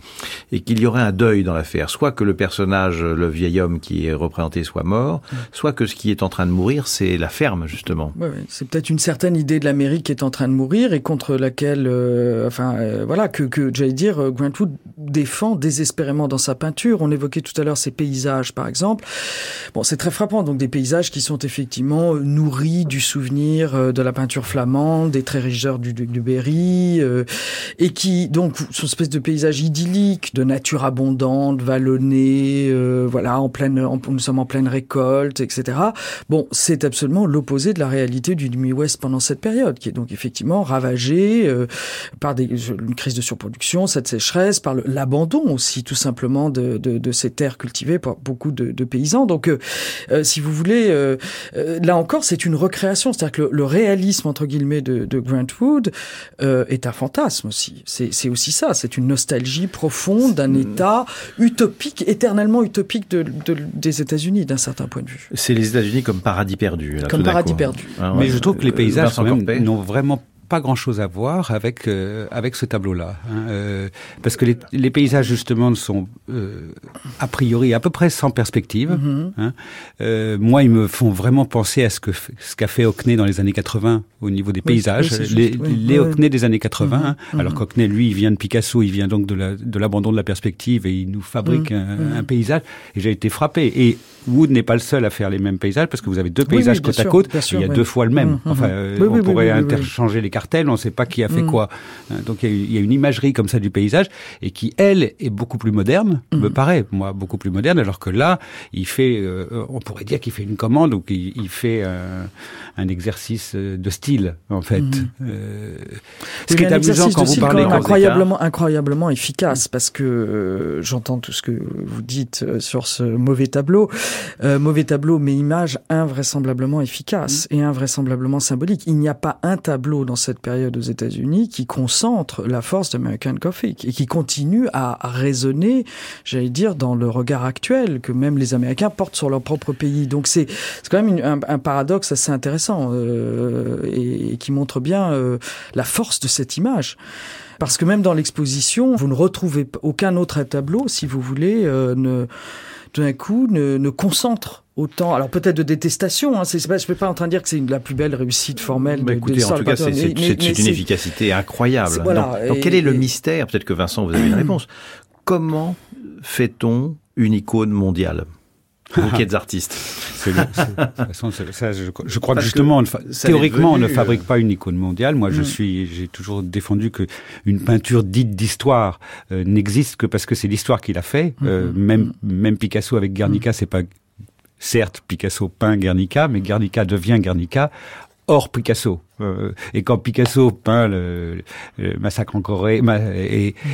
et qu'il y aurait un deuil dans l'affaire soit que le personnage, le vieil homme qui est représenté soit mort, soit que ce qui est en train de mourir, c'est la ferme, justement. C'est peut-être une certaine idée de l'Amérique qui est en train de mourir et contre laquelle, euh, enfin, euh, voilà, que, que j'allais dire, euh, Grant Wood défend désespérément dans sa peinture. On évoquait tout à l'heure ces paysages, par exemple. Bon, c'est très frappant, donc des paysages qui sont effectivement nourris du souvenir de la peinture flamande, des très rigeurs du, du, Berry, et qui, donc, sont une espèce de paysages idylliques, de nature abondante, vallonné, euh, voilà, en pleine, nous sommes en pleine récolte, etc. Bon, c'est absolument l'opposé de la réalité du Midwest pendant cette période, qui est donc effectivement ravagée euh, par des, une crise de surproduction, cette sécheresse, par l'abandon aussi, tout simplement, de, de, de, ces terres cultivées par beaucoup de, de paysans. Donc, euh, euh si vous voulez, euh, là encore, c'est une recréation, c'est-à-dire que le, le, réalisme entre guillemets de, de Grant Wood est un fantasme aussi. C'est aussi ça, c'est une nostalgie profonde d'un État utopique, éternellement utopique de, de, des États-Unis d'un certain point de vue. C'est les États-Unis comme paradis perdu. Là, comme paradis perdu. Ah, ouais. Mais je trouve que les paysages n'ont vraiment pas grand-chose à voir avec euh, avec ce tableau-là, hein, euh, parce que les, les, paysages justement sont euh, a priori à peu près sans perspective. Mm-hmm. hein. Moi, ils me font vraiment penser à ce que ce qu'a fait Hockney dans les années 80 au niveau des paysages, oui, les, oui. les Hockney des années 80. Mm-hmm. Hein, mm-hmm. Alors qu'Hockney, lui, il vient de Picasso, il vient donc de la de l'abandon de la perspective et il nous fabrique un, un, paysage. Et j'ai été frappé. Et Wood n'est pas le seul à faire les mêmes paysages parce que vous avez deux paysages côte sûr, à côte. Sûr, il y a deux fois le même. Enfin, on pourrait interchanger les cartels, on ne sait pas qui a fait Mm. quoi. Hein, Donc il y, a, il y a une imagerie comme ça du paysage et qui elle est beaucoup plus moderne, Mm. me paraît moi beaucoup plus moderne, alors que là il fait, euh, on pourrait dire qu'il fait une commande ou qu'il il fait euh, un exercice euh, de style en fait. Euh, ce qui est un amusant exercice quand de vous style parlez quand incroyablement, incroyablement efficace parce que euh, j'entends tout ce que vous dites euh, sur ce mauvais tableau, Euh, mauvais tableau, mais image invraisemblablement efficace et invraisemblablement symbolique. Il n'y a pas un tableau dans cette période aux États-Unis qui concentre la force d'American Coffee et qui continue à résonner, j'allais dire, dans le regard actuel que même les Américains portent sur leur propre pays. Donc c'est quand même un, paradoxe assez intéressant euh, et, et qui montre bien euh, la force de cette image. Parce que même dans l'exposition, vous ne retrouvez aucun autre tableau, si vous voulez, euh, ne, tout d'un coup, ne, ne concentre autant. Alors peut-être de détestation. Hein, c'est, je ne suis pas en train de dire que c'est une- la plus belle réussite formelle. Bah, de, écoutez, de en tout cas, c'est une efficacité incroyable. voilà, Donc, quel est le et- mystère? Peut-être que Vincent, vous avez une <clears throat> réponse. Comment fait-on une icône mondiale? Vous qui êtes artiste. C'est le- c'est- de toute façon, c'est- ça, je, je crois que justement, on théoriquement, on ne fabrique euh, pas une icône mondiale. Moi, je Mm. suis, j'ai toujours défendu que une peinture dite d'histoire euh, n'existe que parce que c'est l'histoire qui l'a fait. Euh, même, même Picasso avec Guernica, c'est pas certes Picasso peint Guernica, mais Guernica devient Guernica hors Picasso. Euh, et quand Picasso peint le, massacre en Corée,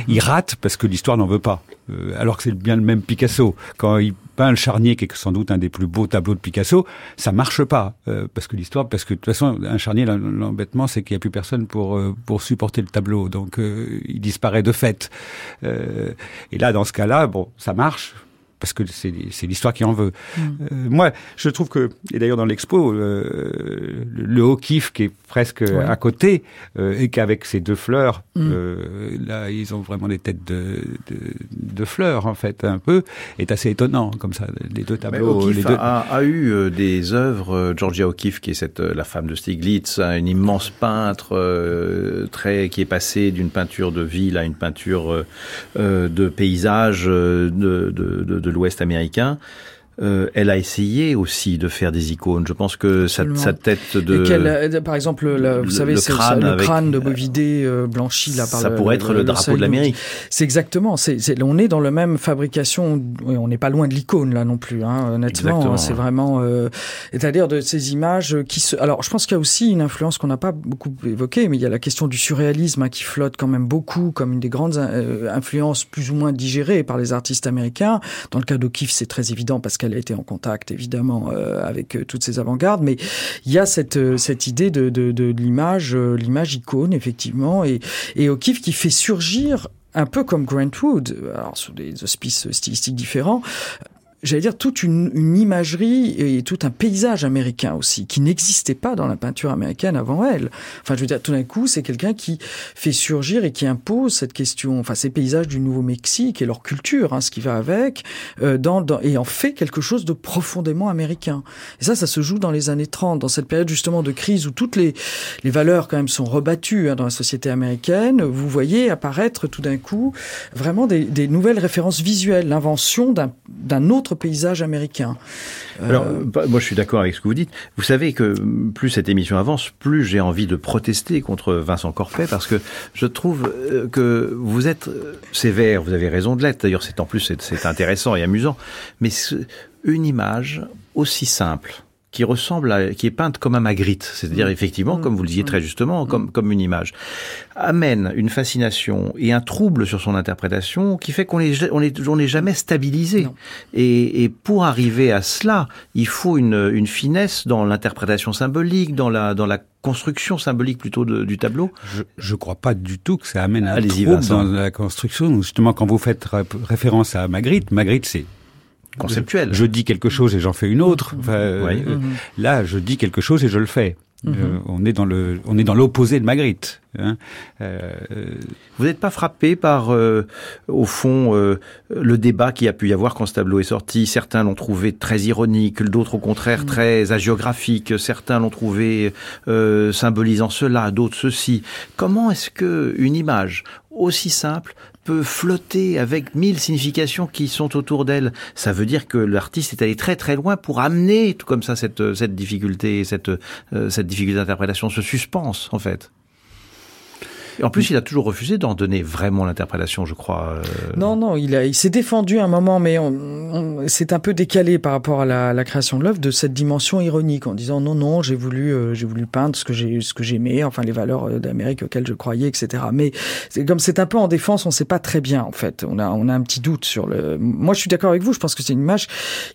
il rate parce que l'histoire n'en veut pas. Euh, alors que c'est bien le même Picasso. Quand il peint le charnier, qui est sans doute un des plus beaux tableaux de Picasso, ça marche pas euh, parce que l'histoire, parce que de toute façon, un charnier, l'em- l'embêtement, c'est qu'il n'y a plus personne pour pour supporter le tableau, donc il disparaît de fait. Et là, dans ce cas-là, bon, ça marche parce que c'est l'histoire qui en veut. Euh, moi, je trouve que, et d'ailleurs dans l'expo, euh, le, O'Keeffe qui est presque Ouais. à côté, euh, et qu'avec ces deux fleurs, Mm. euh, là, ils ont vraiment des têtes de, de, de fleurs, en fait, un peu, est assez étonnant, comme ça, les deux tableaux. Les deux... a, a eu euh, des œuvres, euh, Georgia O'Keeffe, qui est cette, euh, la femme de Stiglitz, hein, une immense peintre euh, très, qui est passée d'une peinture de ville à une peinture de paysage de, de, de, de l'Ouest américain. Euh, elle a essayé aussi de faire des icônes. Je pense que sa, sa tête de... Euh, par exemple, la- vous le- savez, le crâne le avec- crâne de Bovidé euh, blanchi là par ça le- pourrait être le, drapeau de l'Amérique. C'est exactement. C'est, on est dans la même fabrication. on n'est pas loin de l'icône là non plus. Hein, honnêtement, c'est vraiment. Euh, c'est-à-dire de ces images qui se. Alors, je pense qu'il y a aussi une influence qu'on n'a pas beaucoup évoquée, mais il y a la question du surréalisme hein, qui flotte quand même beaucoup comme une des grandes euh, influences plus ou moins digérées par les artistes américains. Dans le cas d'O'Keeffe, c'est très évident parce qu'elle a été en contact évidemment euh, avec euh, toutes ces avant-gardes, mais il y a cette euh, idée de de, l'image l'image icône effectivement. Et et O'Keeffe qui fait surgir un peu comme Grant Wood, sous des auspices stylistiques différents, j'allais dire toute une, une imagerie et tout un paysage américain aussi qui n'existait pas dans la peinture américaine avant elle. Enfin, je veux dire, tout d'un coup, c'est quelqu'un qui fait surgir et qui impose cette question, enfin, ces paysages du Nouveau-Mexique et leur culture, hein, ce qui va avec, euh, dans, dans, et en fait quelque chose de profondément américain. Et ça, ça se joue dans les années 30, dans cette période justement de crise où toutes les, les valeurs quand même sont rebattues hein, dans la société américaine. Vous voyez apparaître tout d'un coup vraiment des, des nouvelles références visuelles, l'invention d'un d'un paysage américain. Euh, Alors, bah, moi, je suis d'accord avec ce que vous dites. Vous savez que plus cette émission avance, plus j'ai envie de protester contre Vincent Corpet parce que je trouve euh, que vous êtes euh, sévère. Vous avez raison de l'être. D'ailleurs, c'est en plus c'est- intéressant et amusant. Mais une image aussi simple qui ressemble à, qui est peinte comme un Magritte, c'est-à-dire effectivement, comme vous le disiez très justement, comme, comme une image, amène une fascination et un trouble sur son interprétation qui fait qu'on est, on est, on n'est jamais stabilisé. Et, et pour arriver à cela, il faut une, une finesse dans l'interprétation symbolique, dans la, dans la construction symbolique plutôt de- du tableau. Je, je crois pas du tout que ça amène un Allez-y, trouble Vincent. dans la construction. Justement, quand vous faites ré- référence à Magritte, Magritte, c'est Conceptuel. Je dis quelque chose et j'en fais une autre. Enfin, euh, Oui. euh, Là, je dis quelque chose et je le fais. Euh, on est dans le, on est dans l'opposé de Magritte. Hein. Euh, Vous n'êtes pas frappé par, euh, au fond, le débat qui a pu y avoir quand ce tableau est sorti? Certains l'ont trouvé très ironique, d'autres au contraire très hagiographique, certains l'ont trouvé symbolisant cela, d'autres ceci. Comment est-ce que une image aussi simple peut flotter avec mille significations qui sont autour d'elle Ça veut dire que l'artiste est allé très très loin pour amener tout comme ça cette, cette difficulté, cette, euh, cette difficulté d'interprétation, ce suspense en fait. En plus, il a toujours refusé d'en donner vraiment l'interprétation, je crois. Non, non, il, a, il s'est défendu un moment, mais c'est un peu décalé par rapport à la, la création de l'œuvre de cette dimension ironique, en disant non, non, j'ai voulu, j'ai voulu peindre ce que j'ai, ce que j'aimais, enfin les valeurs d'Amérique auxquelles je croyais, etc. Mais c'est comme c'est un peu en défense, on ne sait pas très bien en fait. On a, on a un petit doute sur le. Moi, je suis d'accord avec vous. Je pense que c'est une image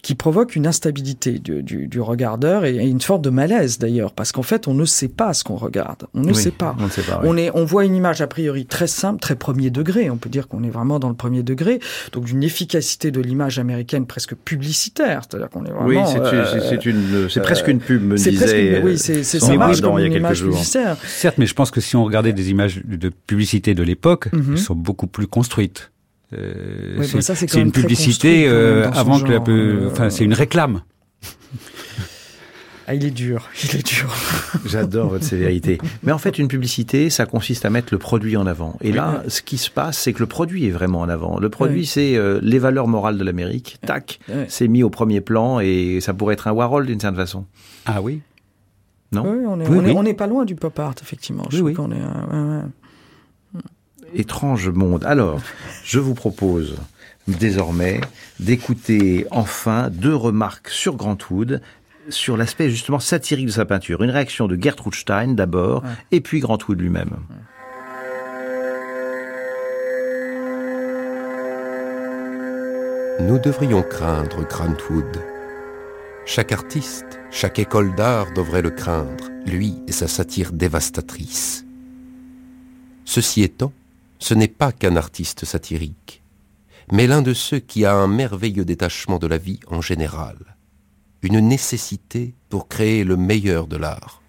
qui provoque une instabilité du, du, du regardeur et une sorte de malaise d'ailleurs, parce qu'en fait, on ne sait pas ce qu'on regarde. On ne sait pas. On, ne sait pas on est, on voit une image a priori très simple, très premier degré. On peut dire qu'on est vraiment dans le premier degré, donc d'une efficacité de l'image américaine presque publicitaire. C'est-à-dire qu'on est vraiment. Oui, c'est euh, une, c'est presque une pub, me disait. Une, oui, c'est ça marche comme une image jours. publicitaire. Certes, mais je pense que si on regardait des images de publicité de l'époque, mm -hmm. elles sont beaucoup plus construites. Euh, oui, c'est une publicité euh, avant que la enfin c'est une réclame. <laughs> Ah, il est dur, <laughs> il est dur. J'adore votre sévérité. Mais en fait, une publicité, ça consiste à mettre le produit en avant. Et là, ce qui se passe, c'est que le produit est vraiment en avant. Le produit, oui. c'est euh, les valeurs morales de l'Amérique. Tac, oui. c'est mis au premier plan et ça pourrait être un Warhol d'une certaine façon. Ah oui Non Oui, on est, oui, on, est, on est pas loin du pop art, effectivement. Je oui, est. Euh, étrange monde. Alors, je vous propose désormais d'écouter enfin deux remarques sur Grantwood sur l'aspect justement satirique de sa peinture. Une réaction de Gertrude Stein d'abord, ouais. et puis Grantwood lui-même. Nous devrions craindre Grantwood. Chaque artiste, chaque école d'art devrait le craindre, lui et sa satire dévastatrice. Ceci étant, ce n'est pas qu'un artiste satirique, mais l'un de ceux qui a un merveilleux détachement de la vie en général, une nécessité pour créer le meilleur de l'art.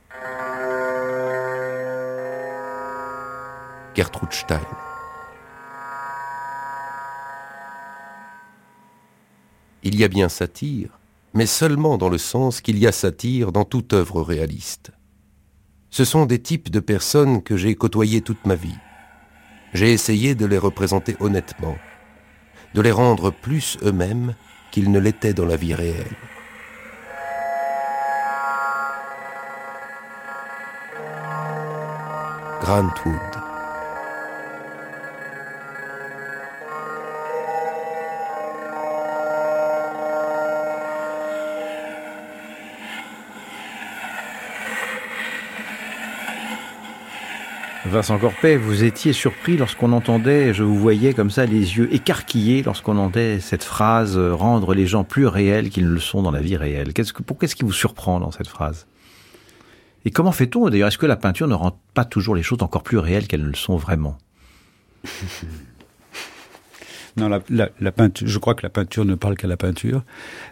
Gertrude Stein Il y a bien satire, mais seulement dans le sens qu'il y a satire dans toute œuvre réaliste. Ce sont des types de personnes que j'ai côtoyées toute ma vie. J'ai essayé de les représenter honnêtement, de les rendre plus eux-mêmes qu'ils ne l'étaient dans la vie réelle. Grantwood. Vincent Corpet, vous étiez surpris lorsqu'on entendait, je vous voyais comme ça, les yeux écarquillés lorsqu'on entendait cette phrase euh, rendre les gens plus réels qu'ils ne le sont dans la vie réelle. Qu'est-ce que, qu'est-ce qui vous surprend dans cette phrase? Et comment fait-on d'ailleurs Est-ce que la peinture ne rend pas toujours les choses encore plus réelles qu'elles ne le sont vraiment? <laughs> Non, la, la, la, peinture, je crois que la peinture ne parle qu'à la peinture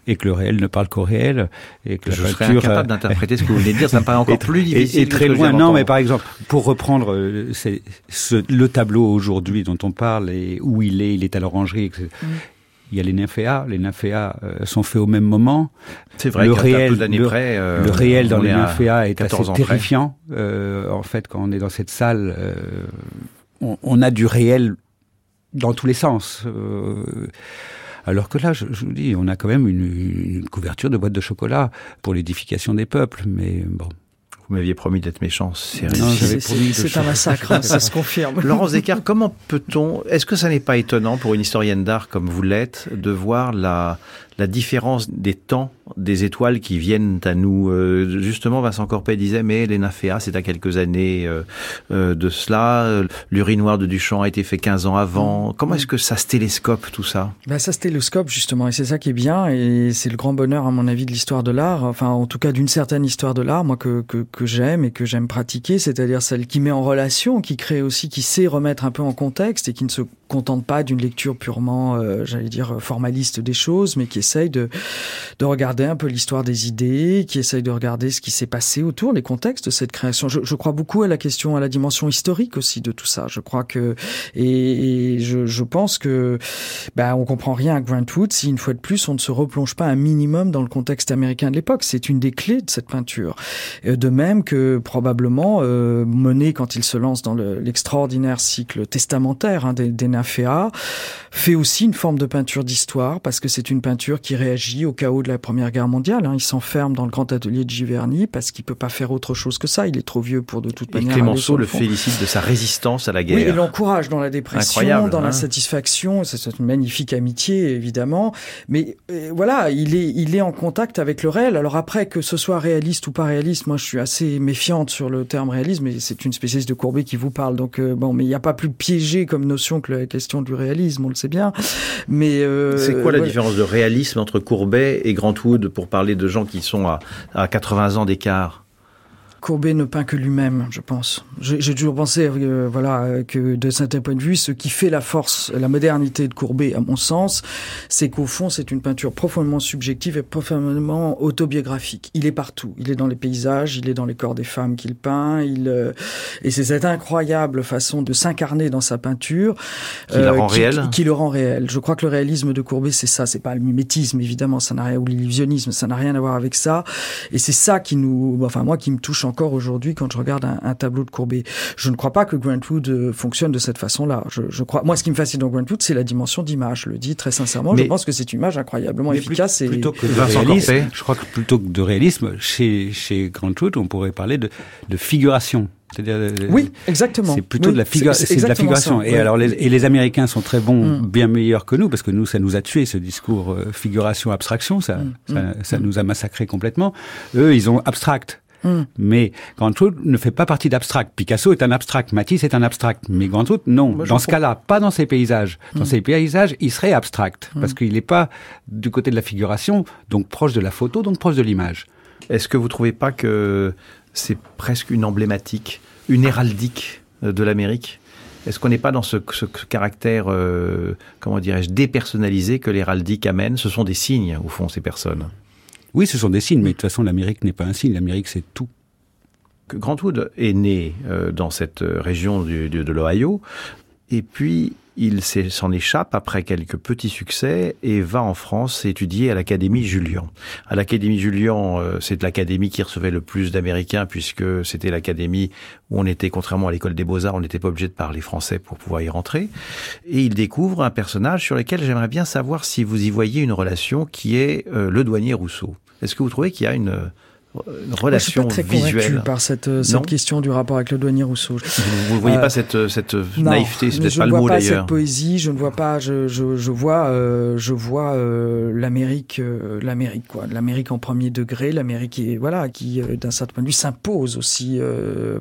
et que le réel ne parle qu'au réel et que je la serais peinture incapable d'interpréter ce que vous venez de dire. Ça me paraît <laughs> encore et, plus difficile. Et, et très loin. Non, mais par exemple, pour reprendre euh, ce, le tableau aujourd'hui dont on parle et où il est, il est à l'orangerie. Etc. Il y a les nymphéas. Les nymphéas euh, sont faits au même moment. C'est vrai. Le réel, le, près, euh, le réel dans les nymphéas est assez terrifiant. Euh, en fait, quand on est dans cette salle, euh, on, on a du réel dans tous les sens. Alors que là, je, je, vous dis, on a quand même une, une couverture de boîte de chocolat pour l'édification des peuples, mais bon. Vous m'aviez promis d'être méchant, c'est C'est un massacre, hein, ça se confirme. Laurence Descartes, comment peut-on, est-ce que ça n'est pas étonnant pour une historienne d'art comme vous l'êtes, de voir la, la différence des temps des étoiles qui viennent à nous. Euh, justement, Vincent Corpet disait, mais les nymphéas, c'est à quelques années euh, euh, de cela. L'urinoir de Duchamp a été fait 15 ans avant. Mmh. Comment est-ce que ça se télescope, tout ça? Ben, Ça se télescope, justement, et c'est ça qui est bien, et c'est le grand bonheur, à mon avis, de l'histoire de l'art, enfin, en tout cas, d'une certaine histoire de l'art, moi, que, que, que j'aime et que j'aime pratiquer, c'est-à-dire celle qui met en relation, qui crée aussi, qui sait remettre un peu en contexte et qui ne se contente pas d'une lecture purement, euh, j'allais dire, formaliste des choses, mais qui essaye de, de regarder un peu l'histoire des idées, qui essaye de regarder ce qui s'est passé autour, les contextes de cette création. Je, je, crois beaucoup à la question, à la dimension historique aussi de tout ça. Je crois que, et, et je, je, pense que, ben, on comprend rien à Grantwood si une fois de plus on ne se replonge pas un minimum dans le contexte américain de l'époque. C'est une des clés de cette peinture. De même que probablement euh, Monet, quand il se lance dans l'extraordinaire le, cycle testamentaire hein, des, des nymphéas, fait aussi une forme de peinture d'histoire parce que c'est une peinture qui réagit au chaos de la Première Guerre mondiale. Hein. Il s'enferme dans le grand atelier de Giverny parce qu'il peut pas faire autre chose que ça. Il est trop vieux pour de toute manière. Et Clémenceau le, félicite de sa résistance à la guerre. Oui, il l'encourage dans la dépression, dans la hein. satisfaction. C'est une magnifique amitié évidemment, mais euh, voilà, il est il est en contact avec le réel. Alors après que ce soit réaliste ou pas réaliste, moi je suis assez méfiante sur le terme réalisme. Et c'est une spécialiste de Courbet qui vous parle. Donc euh, bon, mais il n'y a pas plus piégé comme notion que la question du réalisme. On le sait bien. Mais euh, c'est quoi la différence de réalisme entre Courbet et Grantwood pour parler de gens qui sont à, à 80 ans d'écart Courbet ne peint que lui-même, je pense. J'ai toujours pensé, euh, voilà, que de certain point de vue, ce qui fait la force, la modernité de Courbet, à mon sens, c'est qu'au fond, c'est une peinture profondément subjective et profondément autobiographique. Il est partout. Il est dans les paysages, il est dans les corps des femmes qu'il peint. Il euh, et c'est cette incroyable façon de s'incarner dans sa peinture qui le rend euh, réel. Qui, le rend réel. Je crois que le réalisme de Courbet, c'est ça. C'est pas le mimétisme, évidemment, ça n'a rien ou l'illusionnisme, ça n'a rien à voir avec ça. Et c'est ça qui nous, enfin moi, qui me touche encore aujourd'hui quand je regarde un, tableau de Courbet. Je ne crois pas que Grant Wood euh, fonctionne de cette façon-là. Je, crois, moi, ce qui me fascine dans Grant Wood, c'est la dimension d'image. Je le dis très sincèrement. je pense que c'est une image incroyablement efficace. Plutôt que de réalisme, je crois que plutôt que de réalisme, chez, chez Grant Wood, on pourrait parler de, de figuration. Euh, oui, exactement. C'est plutôt de la, figu c'est de la figuration. et alors, les, et les Américains sont très bons, mm. bien meilleurs que nous, parce que nous, ça nous a tué ce discours euh, figuration abstraction, ça, mm. ça, mm. ça, nous a massacré complètement. Eux, ils ont abstract. Hmm. Mais Grantwood ne fait pas partie d'abstract. Picasso est un abstract, Matisse est un abstract, mais Grantwood non. dans ce cas-là, pas dans ses paysages. Dans ses hmm. paysages, il serait abstract hmm. parce qu'il n'est pas du côté de la figuration, donc proche de la photo, donc proche de l'image. Est-ce que vous trouvez pas que c'est presque une emblématique, une héraldique euh, de l'Amérique? Est-ce qu'on n'est pas dans ce, caractère, euh, comment dirais-je, dépersonnalisé que l'héraldique amène? Ce sont des signes, au fond, ces personnes. Oui, ce sont des signes, mais de toute façon, l'Amérique n'est pas un signe. L'Amérique, c'est tout. Grantwood est né euh, dans cette euh, région de l'Ohio, et puis il s'en échappe après quelques petits succès et va en France étudier à l'Académie Julian. À l'Académie Julian, euh, c'est l'académie qui recevait le plus d'Américains puisque c'était l'académie où on était, contrairement à l'école des beaux-arts, on n'était pas obligé de parler français pour pouvoir y rentrer. Et il découvre un personnage sur lequel j'aimerais bien savoir si vous y voyez une relation qui est euh, le douanier Rousseau. Est-ce que vous trouvez qu'il y a une relation je suis pas très visuelle. par cette, euh, cette question du rapport avec le douanier Rousseau. Vous ne voyez pas cette, euh, cette naïveté, c'est peut-être pas le mot d'ailleurs. Je ne vois pas cette poésie, je ne vois pas, je, je, je vois, euh, je vois euh, l'Amérique, euh, l'Amérique quoi, l'Amérique en premier degré, l'Amérique qui, voilà, qui d'un certain point de vue s'impose aussi,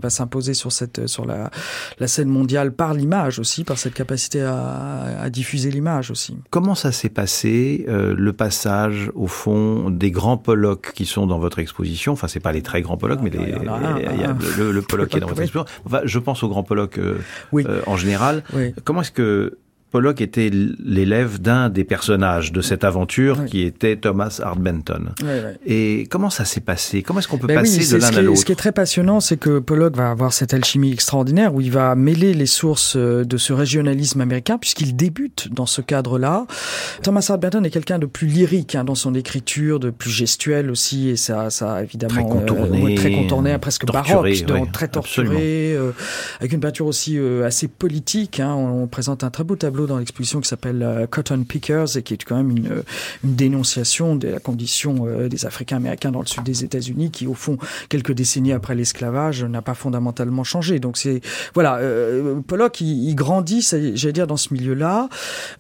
va s'imposer sur cette, sur la, la scène mondiale par l'image aussi, par cette capacité à, à diffuser l'image aussi. Comment ça s'est passé le passage au fond des grands Pollock qui sont dans votre exposition? Enfin, c'est pas les très grands Pollock, mais il y a le, le Pollock qui est dans <laughs> votre exposition. Enfin, je pense aux grands Pollock euh, euh, en général. Comment est-ce que Pollock était l'élève d'un des personnages de cette aventure qui était Thomas Hart Benton. Et comment ça s'est passé? Comment est-ce qu'on peut ben passer de l'un à l'autre Ce qui est très passionnant, c'est que Pollock va avoir cette alchimie extraordinaire où il va mêler les sources euh, de ce régionalisme américain puisqu'il débute dans ce cadre-là. Thomas Hart Benton est quelqu'un de plus lyrique hein, dans son écriture, de plus gestuel aussi, et ça, ça évidemment très contourné, euh, très contourné presque baroque, donc, très torturé, euh, avec une peinture aussi assez politique. Hein. On, on présente un très beau tableau dans l'exposition qui s'appelle euh, Cotton Pickers et qui est quand même une, euh, une dénonciation de la condition euh, des Africains américains dans le sud des États-Unis qui, au fond, quelques décennies après l'esclavage, n'a pas fondamentalement changé. Donc c'est voilà, Pollock, il, il grandit, j'allais dire, dans ce milieu-là.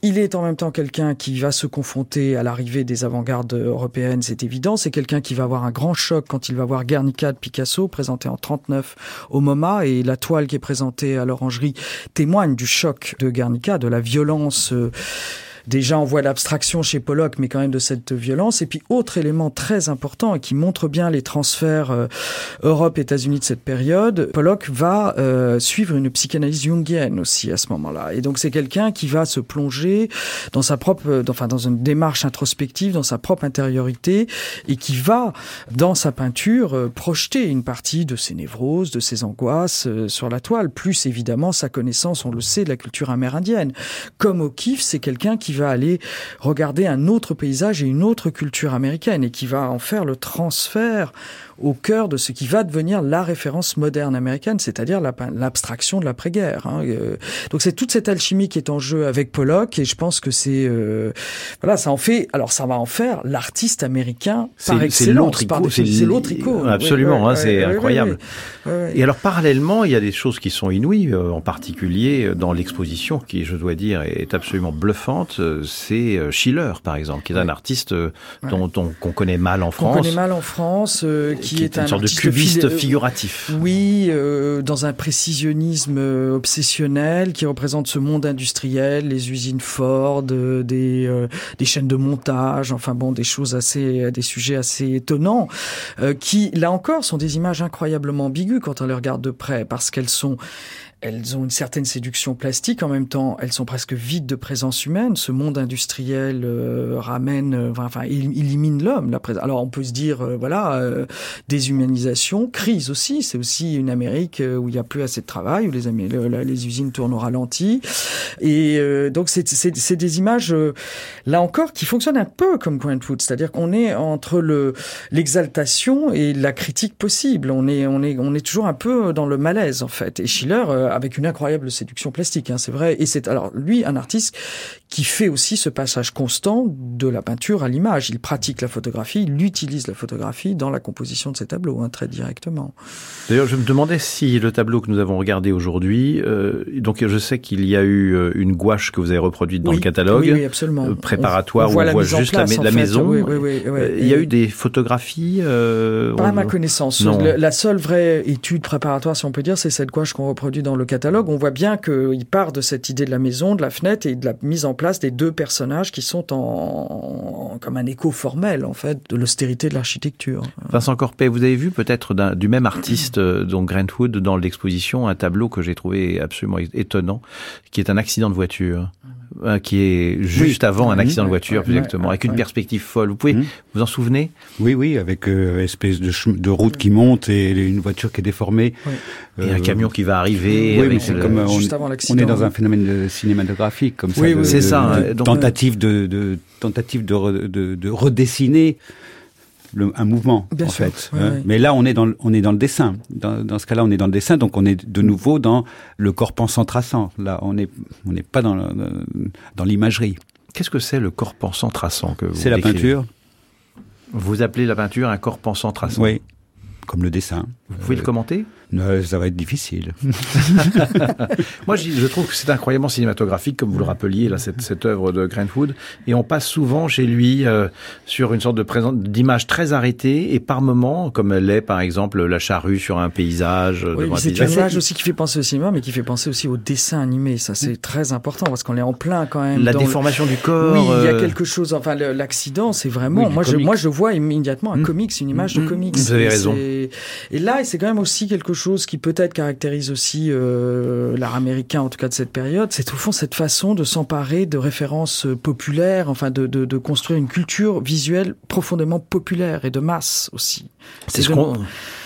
Il est en même temps quelqu'un qui va se confronter à l'arrivée des avant-gardes européennes, c'est évident. C'est quelqu'un qui va avoir un grand choc quand il va voir Guernica de Picasso présenté en 39 au MoMA et la toile qui est présentée à l'Orangerie témoigne du choc de Guernica, de la violence euh, déjà on voit l'abstraction chez Pollock, mais quand même de cette violence. Et puis autre élément très important et qui montre bien les transferts euh, Europe-États-Unis de cette période, Pollock va euh, suivre une psychanalyse jungienne aussi à ce moment-là. Et donc c'est quelqu'un qui va se plonger dans sa propre, enfin dans une démarche introspective, dans sa propre intériorité, et qui va dans sa peinture euh, projeter une partie de ses névroses, de ses angoisses sur la toile, plus évidemment sa connaissance, on le sait, de la culture amérindienne. Comme O'Keeffe, c'est quelqu'un qui va aller regarder un autre paysage et une autre culture américaine et qui va en faire le transfert au cœur de ce qui va devenir la référence moderne américaine, c'est-à-dire l'abstraction de l'après-guerre. Hein. Euh, donc c'est toute cette alchimie qui est en jeu avec Pollock, et je pense que c'est euh, voilà, ça en fait. Alors ça va en faire l'artiste américain par excellence. C'est l'autre icône. Absolument, hein, c'est incroyable. Et alors parallèlement, il y a des choses qui sont inouïes, euh, en particulier dans l'exposition, qui je dois dire est absolument bluffante. C'est Schiller, par exemple, qui est un artiste dont qu'on connaît mal en France. On connaît mal en France, qui, est, un une sorte de cubiste figuratif. Oui, dans un précisionnisme obsessionnel qui représente ce monde industriel, les usines Ford, des, des chaînes de montage, enfin bon, des choses assez, des sujets assez étonnants, qui là encore sont des images incroyablement ambiguës quand on les regarde de près, parce qu'elles sont elles ont une certaine séduction plastique, en même temps, elles sont presque vides de présence humaine. Ce monde industriel euh, ramène, euh, enfin, élimine l'homme. Alors, on peut se dire, euh, voilà, déshumanisation, crise aussi. C'est aussi une Amérique où il n'y a plus assez de travail, où les, usines tournent au ralenti. Et donc, c'est des images, là encore, qui fonctionnent un peu comme Grantwood, c'est-à-dire qu'on est entre le l'exaltation et la critique possible. On est, on est, on est toujours un peu dans le malaise, en fait. Et Schiller euh, avec une incroyable séduction plastique, hein, c'est vrai. Et c'est alors lui un artiste qui fait aussi ce passage constant de la peinture à l'image. Il pratique la photographie, il utilise la photographie dans la composition de ses tableaux, hein, très directement. D'ailleurs, je me demandais si le tableau que nous avons regardé aujourd'hui, euh, donc je sais qu'il y a eu euh, une gouache que vous avez reproduite dans le catalogue, oui, absolument. préparatoire, on, où on voit juste la, maison. il y a eu des photographies Pas à ma connaissance. la seule vraie étude préparatoire, si on peut dire, c'est cette gouache qu'on reproduit dans le catalogue, on voit bien qu'il part de cette idée de la maison, de la fenêtre et de la mise en place des deux personnages qui sont en, comme un écho formel en fait de l'austérité de l'architecture. Vincent Corpet, vous avez vu peut-être du même artiste, euh, donc Grantwood, dans l'exposition, un tableau que j'ai trouvé absolument étonnant, qui est un accident de voiture. Euh, qui est juste avant un accident de voiture, plus exactement, avec une perspective folle. Vous pouvez mmh. vous en souvenez? Oui, oui, avec euh, espèce de, de route qui monte et une voiture qui est déformée. Et un camion qui va arriver. Oui, c'est comme on, on, est dans un phénomène cinématographique comme ça. Oui, c'est ça. Hein. tentative de, de, tentative de, de, de redessiner un mouvement en fait. Hein. Mais là, on est dans on est dans le dessin. Dans, dans ce cas-là, on est dans le dessin, donc on est de nouveau dans le corps pensant traçant. Là, on est on n'est pas dans dans l'imagerie. Qu'est-ce que c'est le corps pensant traçant que C'est la peinture. Vous appelez la peinture un corps pensant traçant. Oui, comme le dessin. Vous pouvez le commenter? Ça va être difficile. <laughs> Moi, je trouve que c'est incroyablement cinématographique, comme vous le rappeliez, là, cette, cette œuvre de Grantwood. Et on passe souvent chez lui euh, sur une sorte de présence d'image très arrêtée et par moments, comme elle est, par exemple, la charrue sur un paysage. Oui, c'est une image aussi qui fait penser au cinéma, mais qui fait penser aussi au dessin animé. Ça, c'est très important parce qu'on est en plein quand même. La déformation du corps. Oui, il y a euh, quelque chose. Enfin, l'accident, c'est vraiment. moi, je, moi, je vois immédiatement un mmh. comics, une image de mmh. comics. Vous avez raison. Et là, c'est quand même aussi quelque chose qui peut-être caractérise aussi euh, l'art américain, en tout cas de cette période, c'est au fond cette façon de s'emparer de références euh, populaires, enfin de, de, de, construire une culture visuelle profondément populaire et de masse aussi. C'est ce,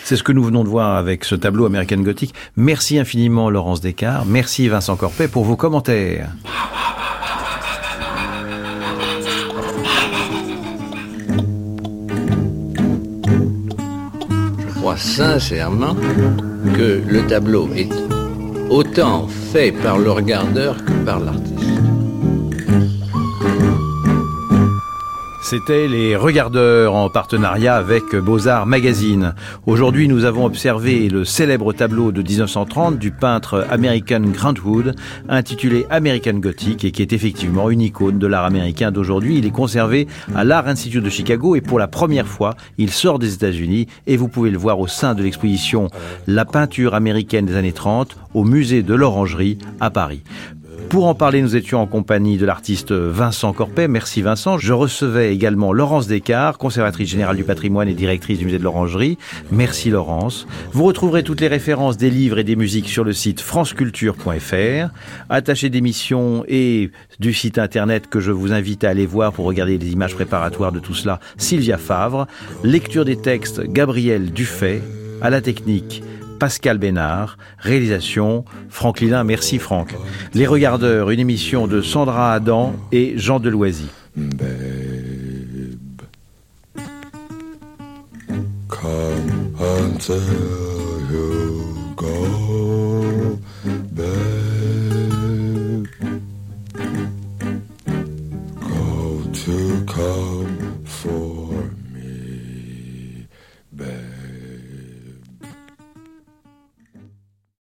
c'est ce que nous venons de voir avec ce tableau American Gothic. Merci infiniment Laurence Descartes, merci Vincent Corpet pour vos commentaires. Sincèrement que le tableau est autant fait par le regardeur que par l'artiste. C'était les regardeurs en partenariat avec Beaux-Arts Magazine. Aujourd'hui, nous avons observé le célèbre tableau de 1930 du peintre American Grantwood, intitulé American Gothic et qui est effectivement une icône de l'art américain d'aujourd'hui. Il est conservé à l'Art Institute de Chicago et pour la première fois, il sort des États-Unis et vous pouvez le voir au sein de l'exposition La peinture américaine des années 30 au musée de l'Orangerie à Paris. Pour en parler, nous étions en compagnie de l'artiste Vincent Corpet. Merci Vincent. Je recevais également Laurence Descartes, conservatrice générale du patrimoine et directrice du musée de l'Orangerie. Merci Laurence. Vous retrouverez toutes les références des livres et des musiques sur le site franceculture.fr. Attaché d'émissions et du site internet que je vous invite à aller voir pour regarder les images préparatoires de tout cela, Sylvia Favre. Lecture des textes, Gabriel Dufay. À la technique, Pascal Bénard, réalisation Franck Lilin, merci Franck. Les Regardeurs, une émission de Sandra Adam et Jean Deloisy.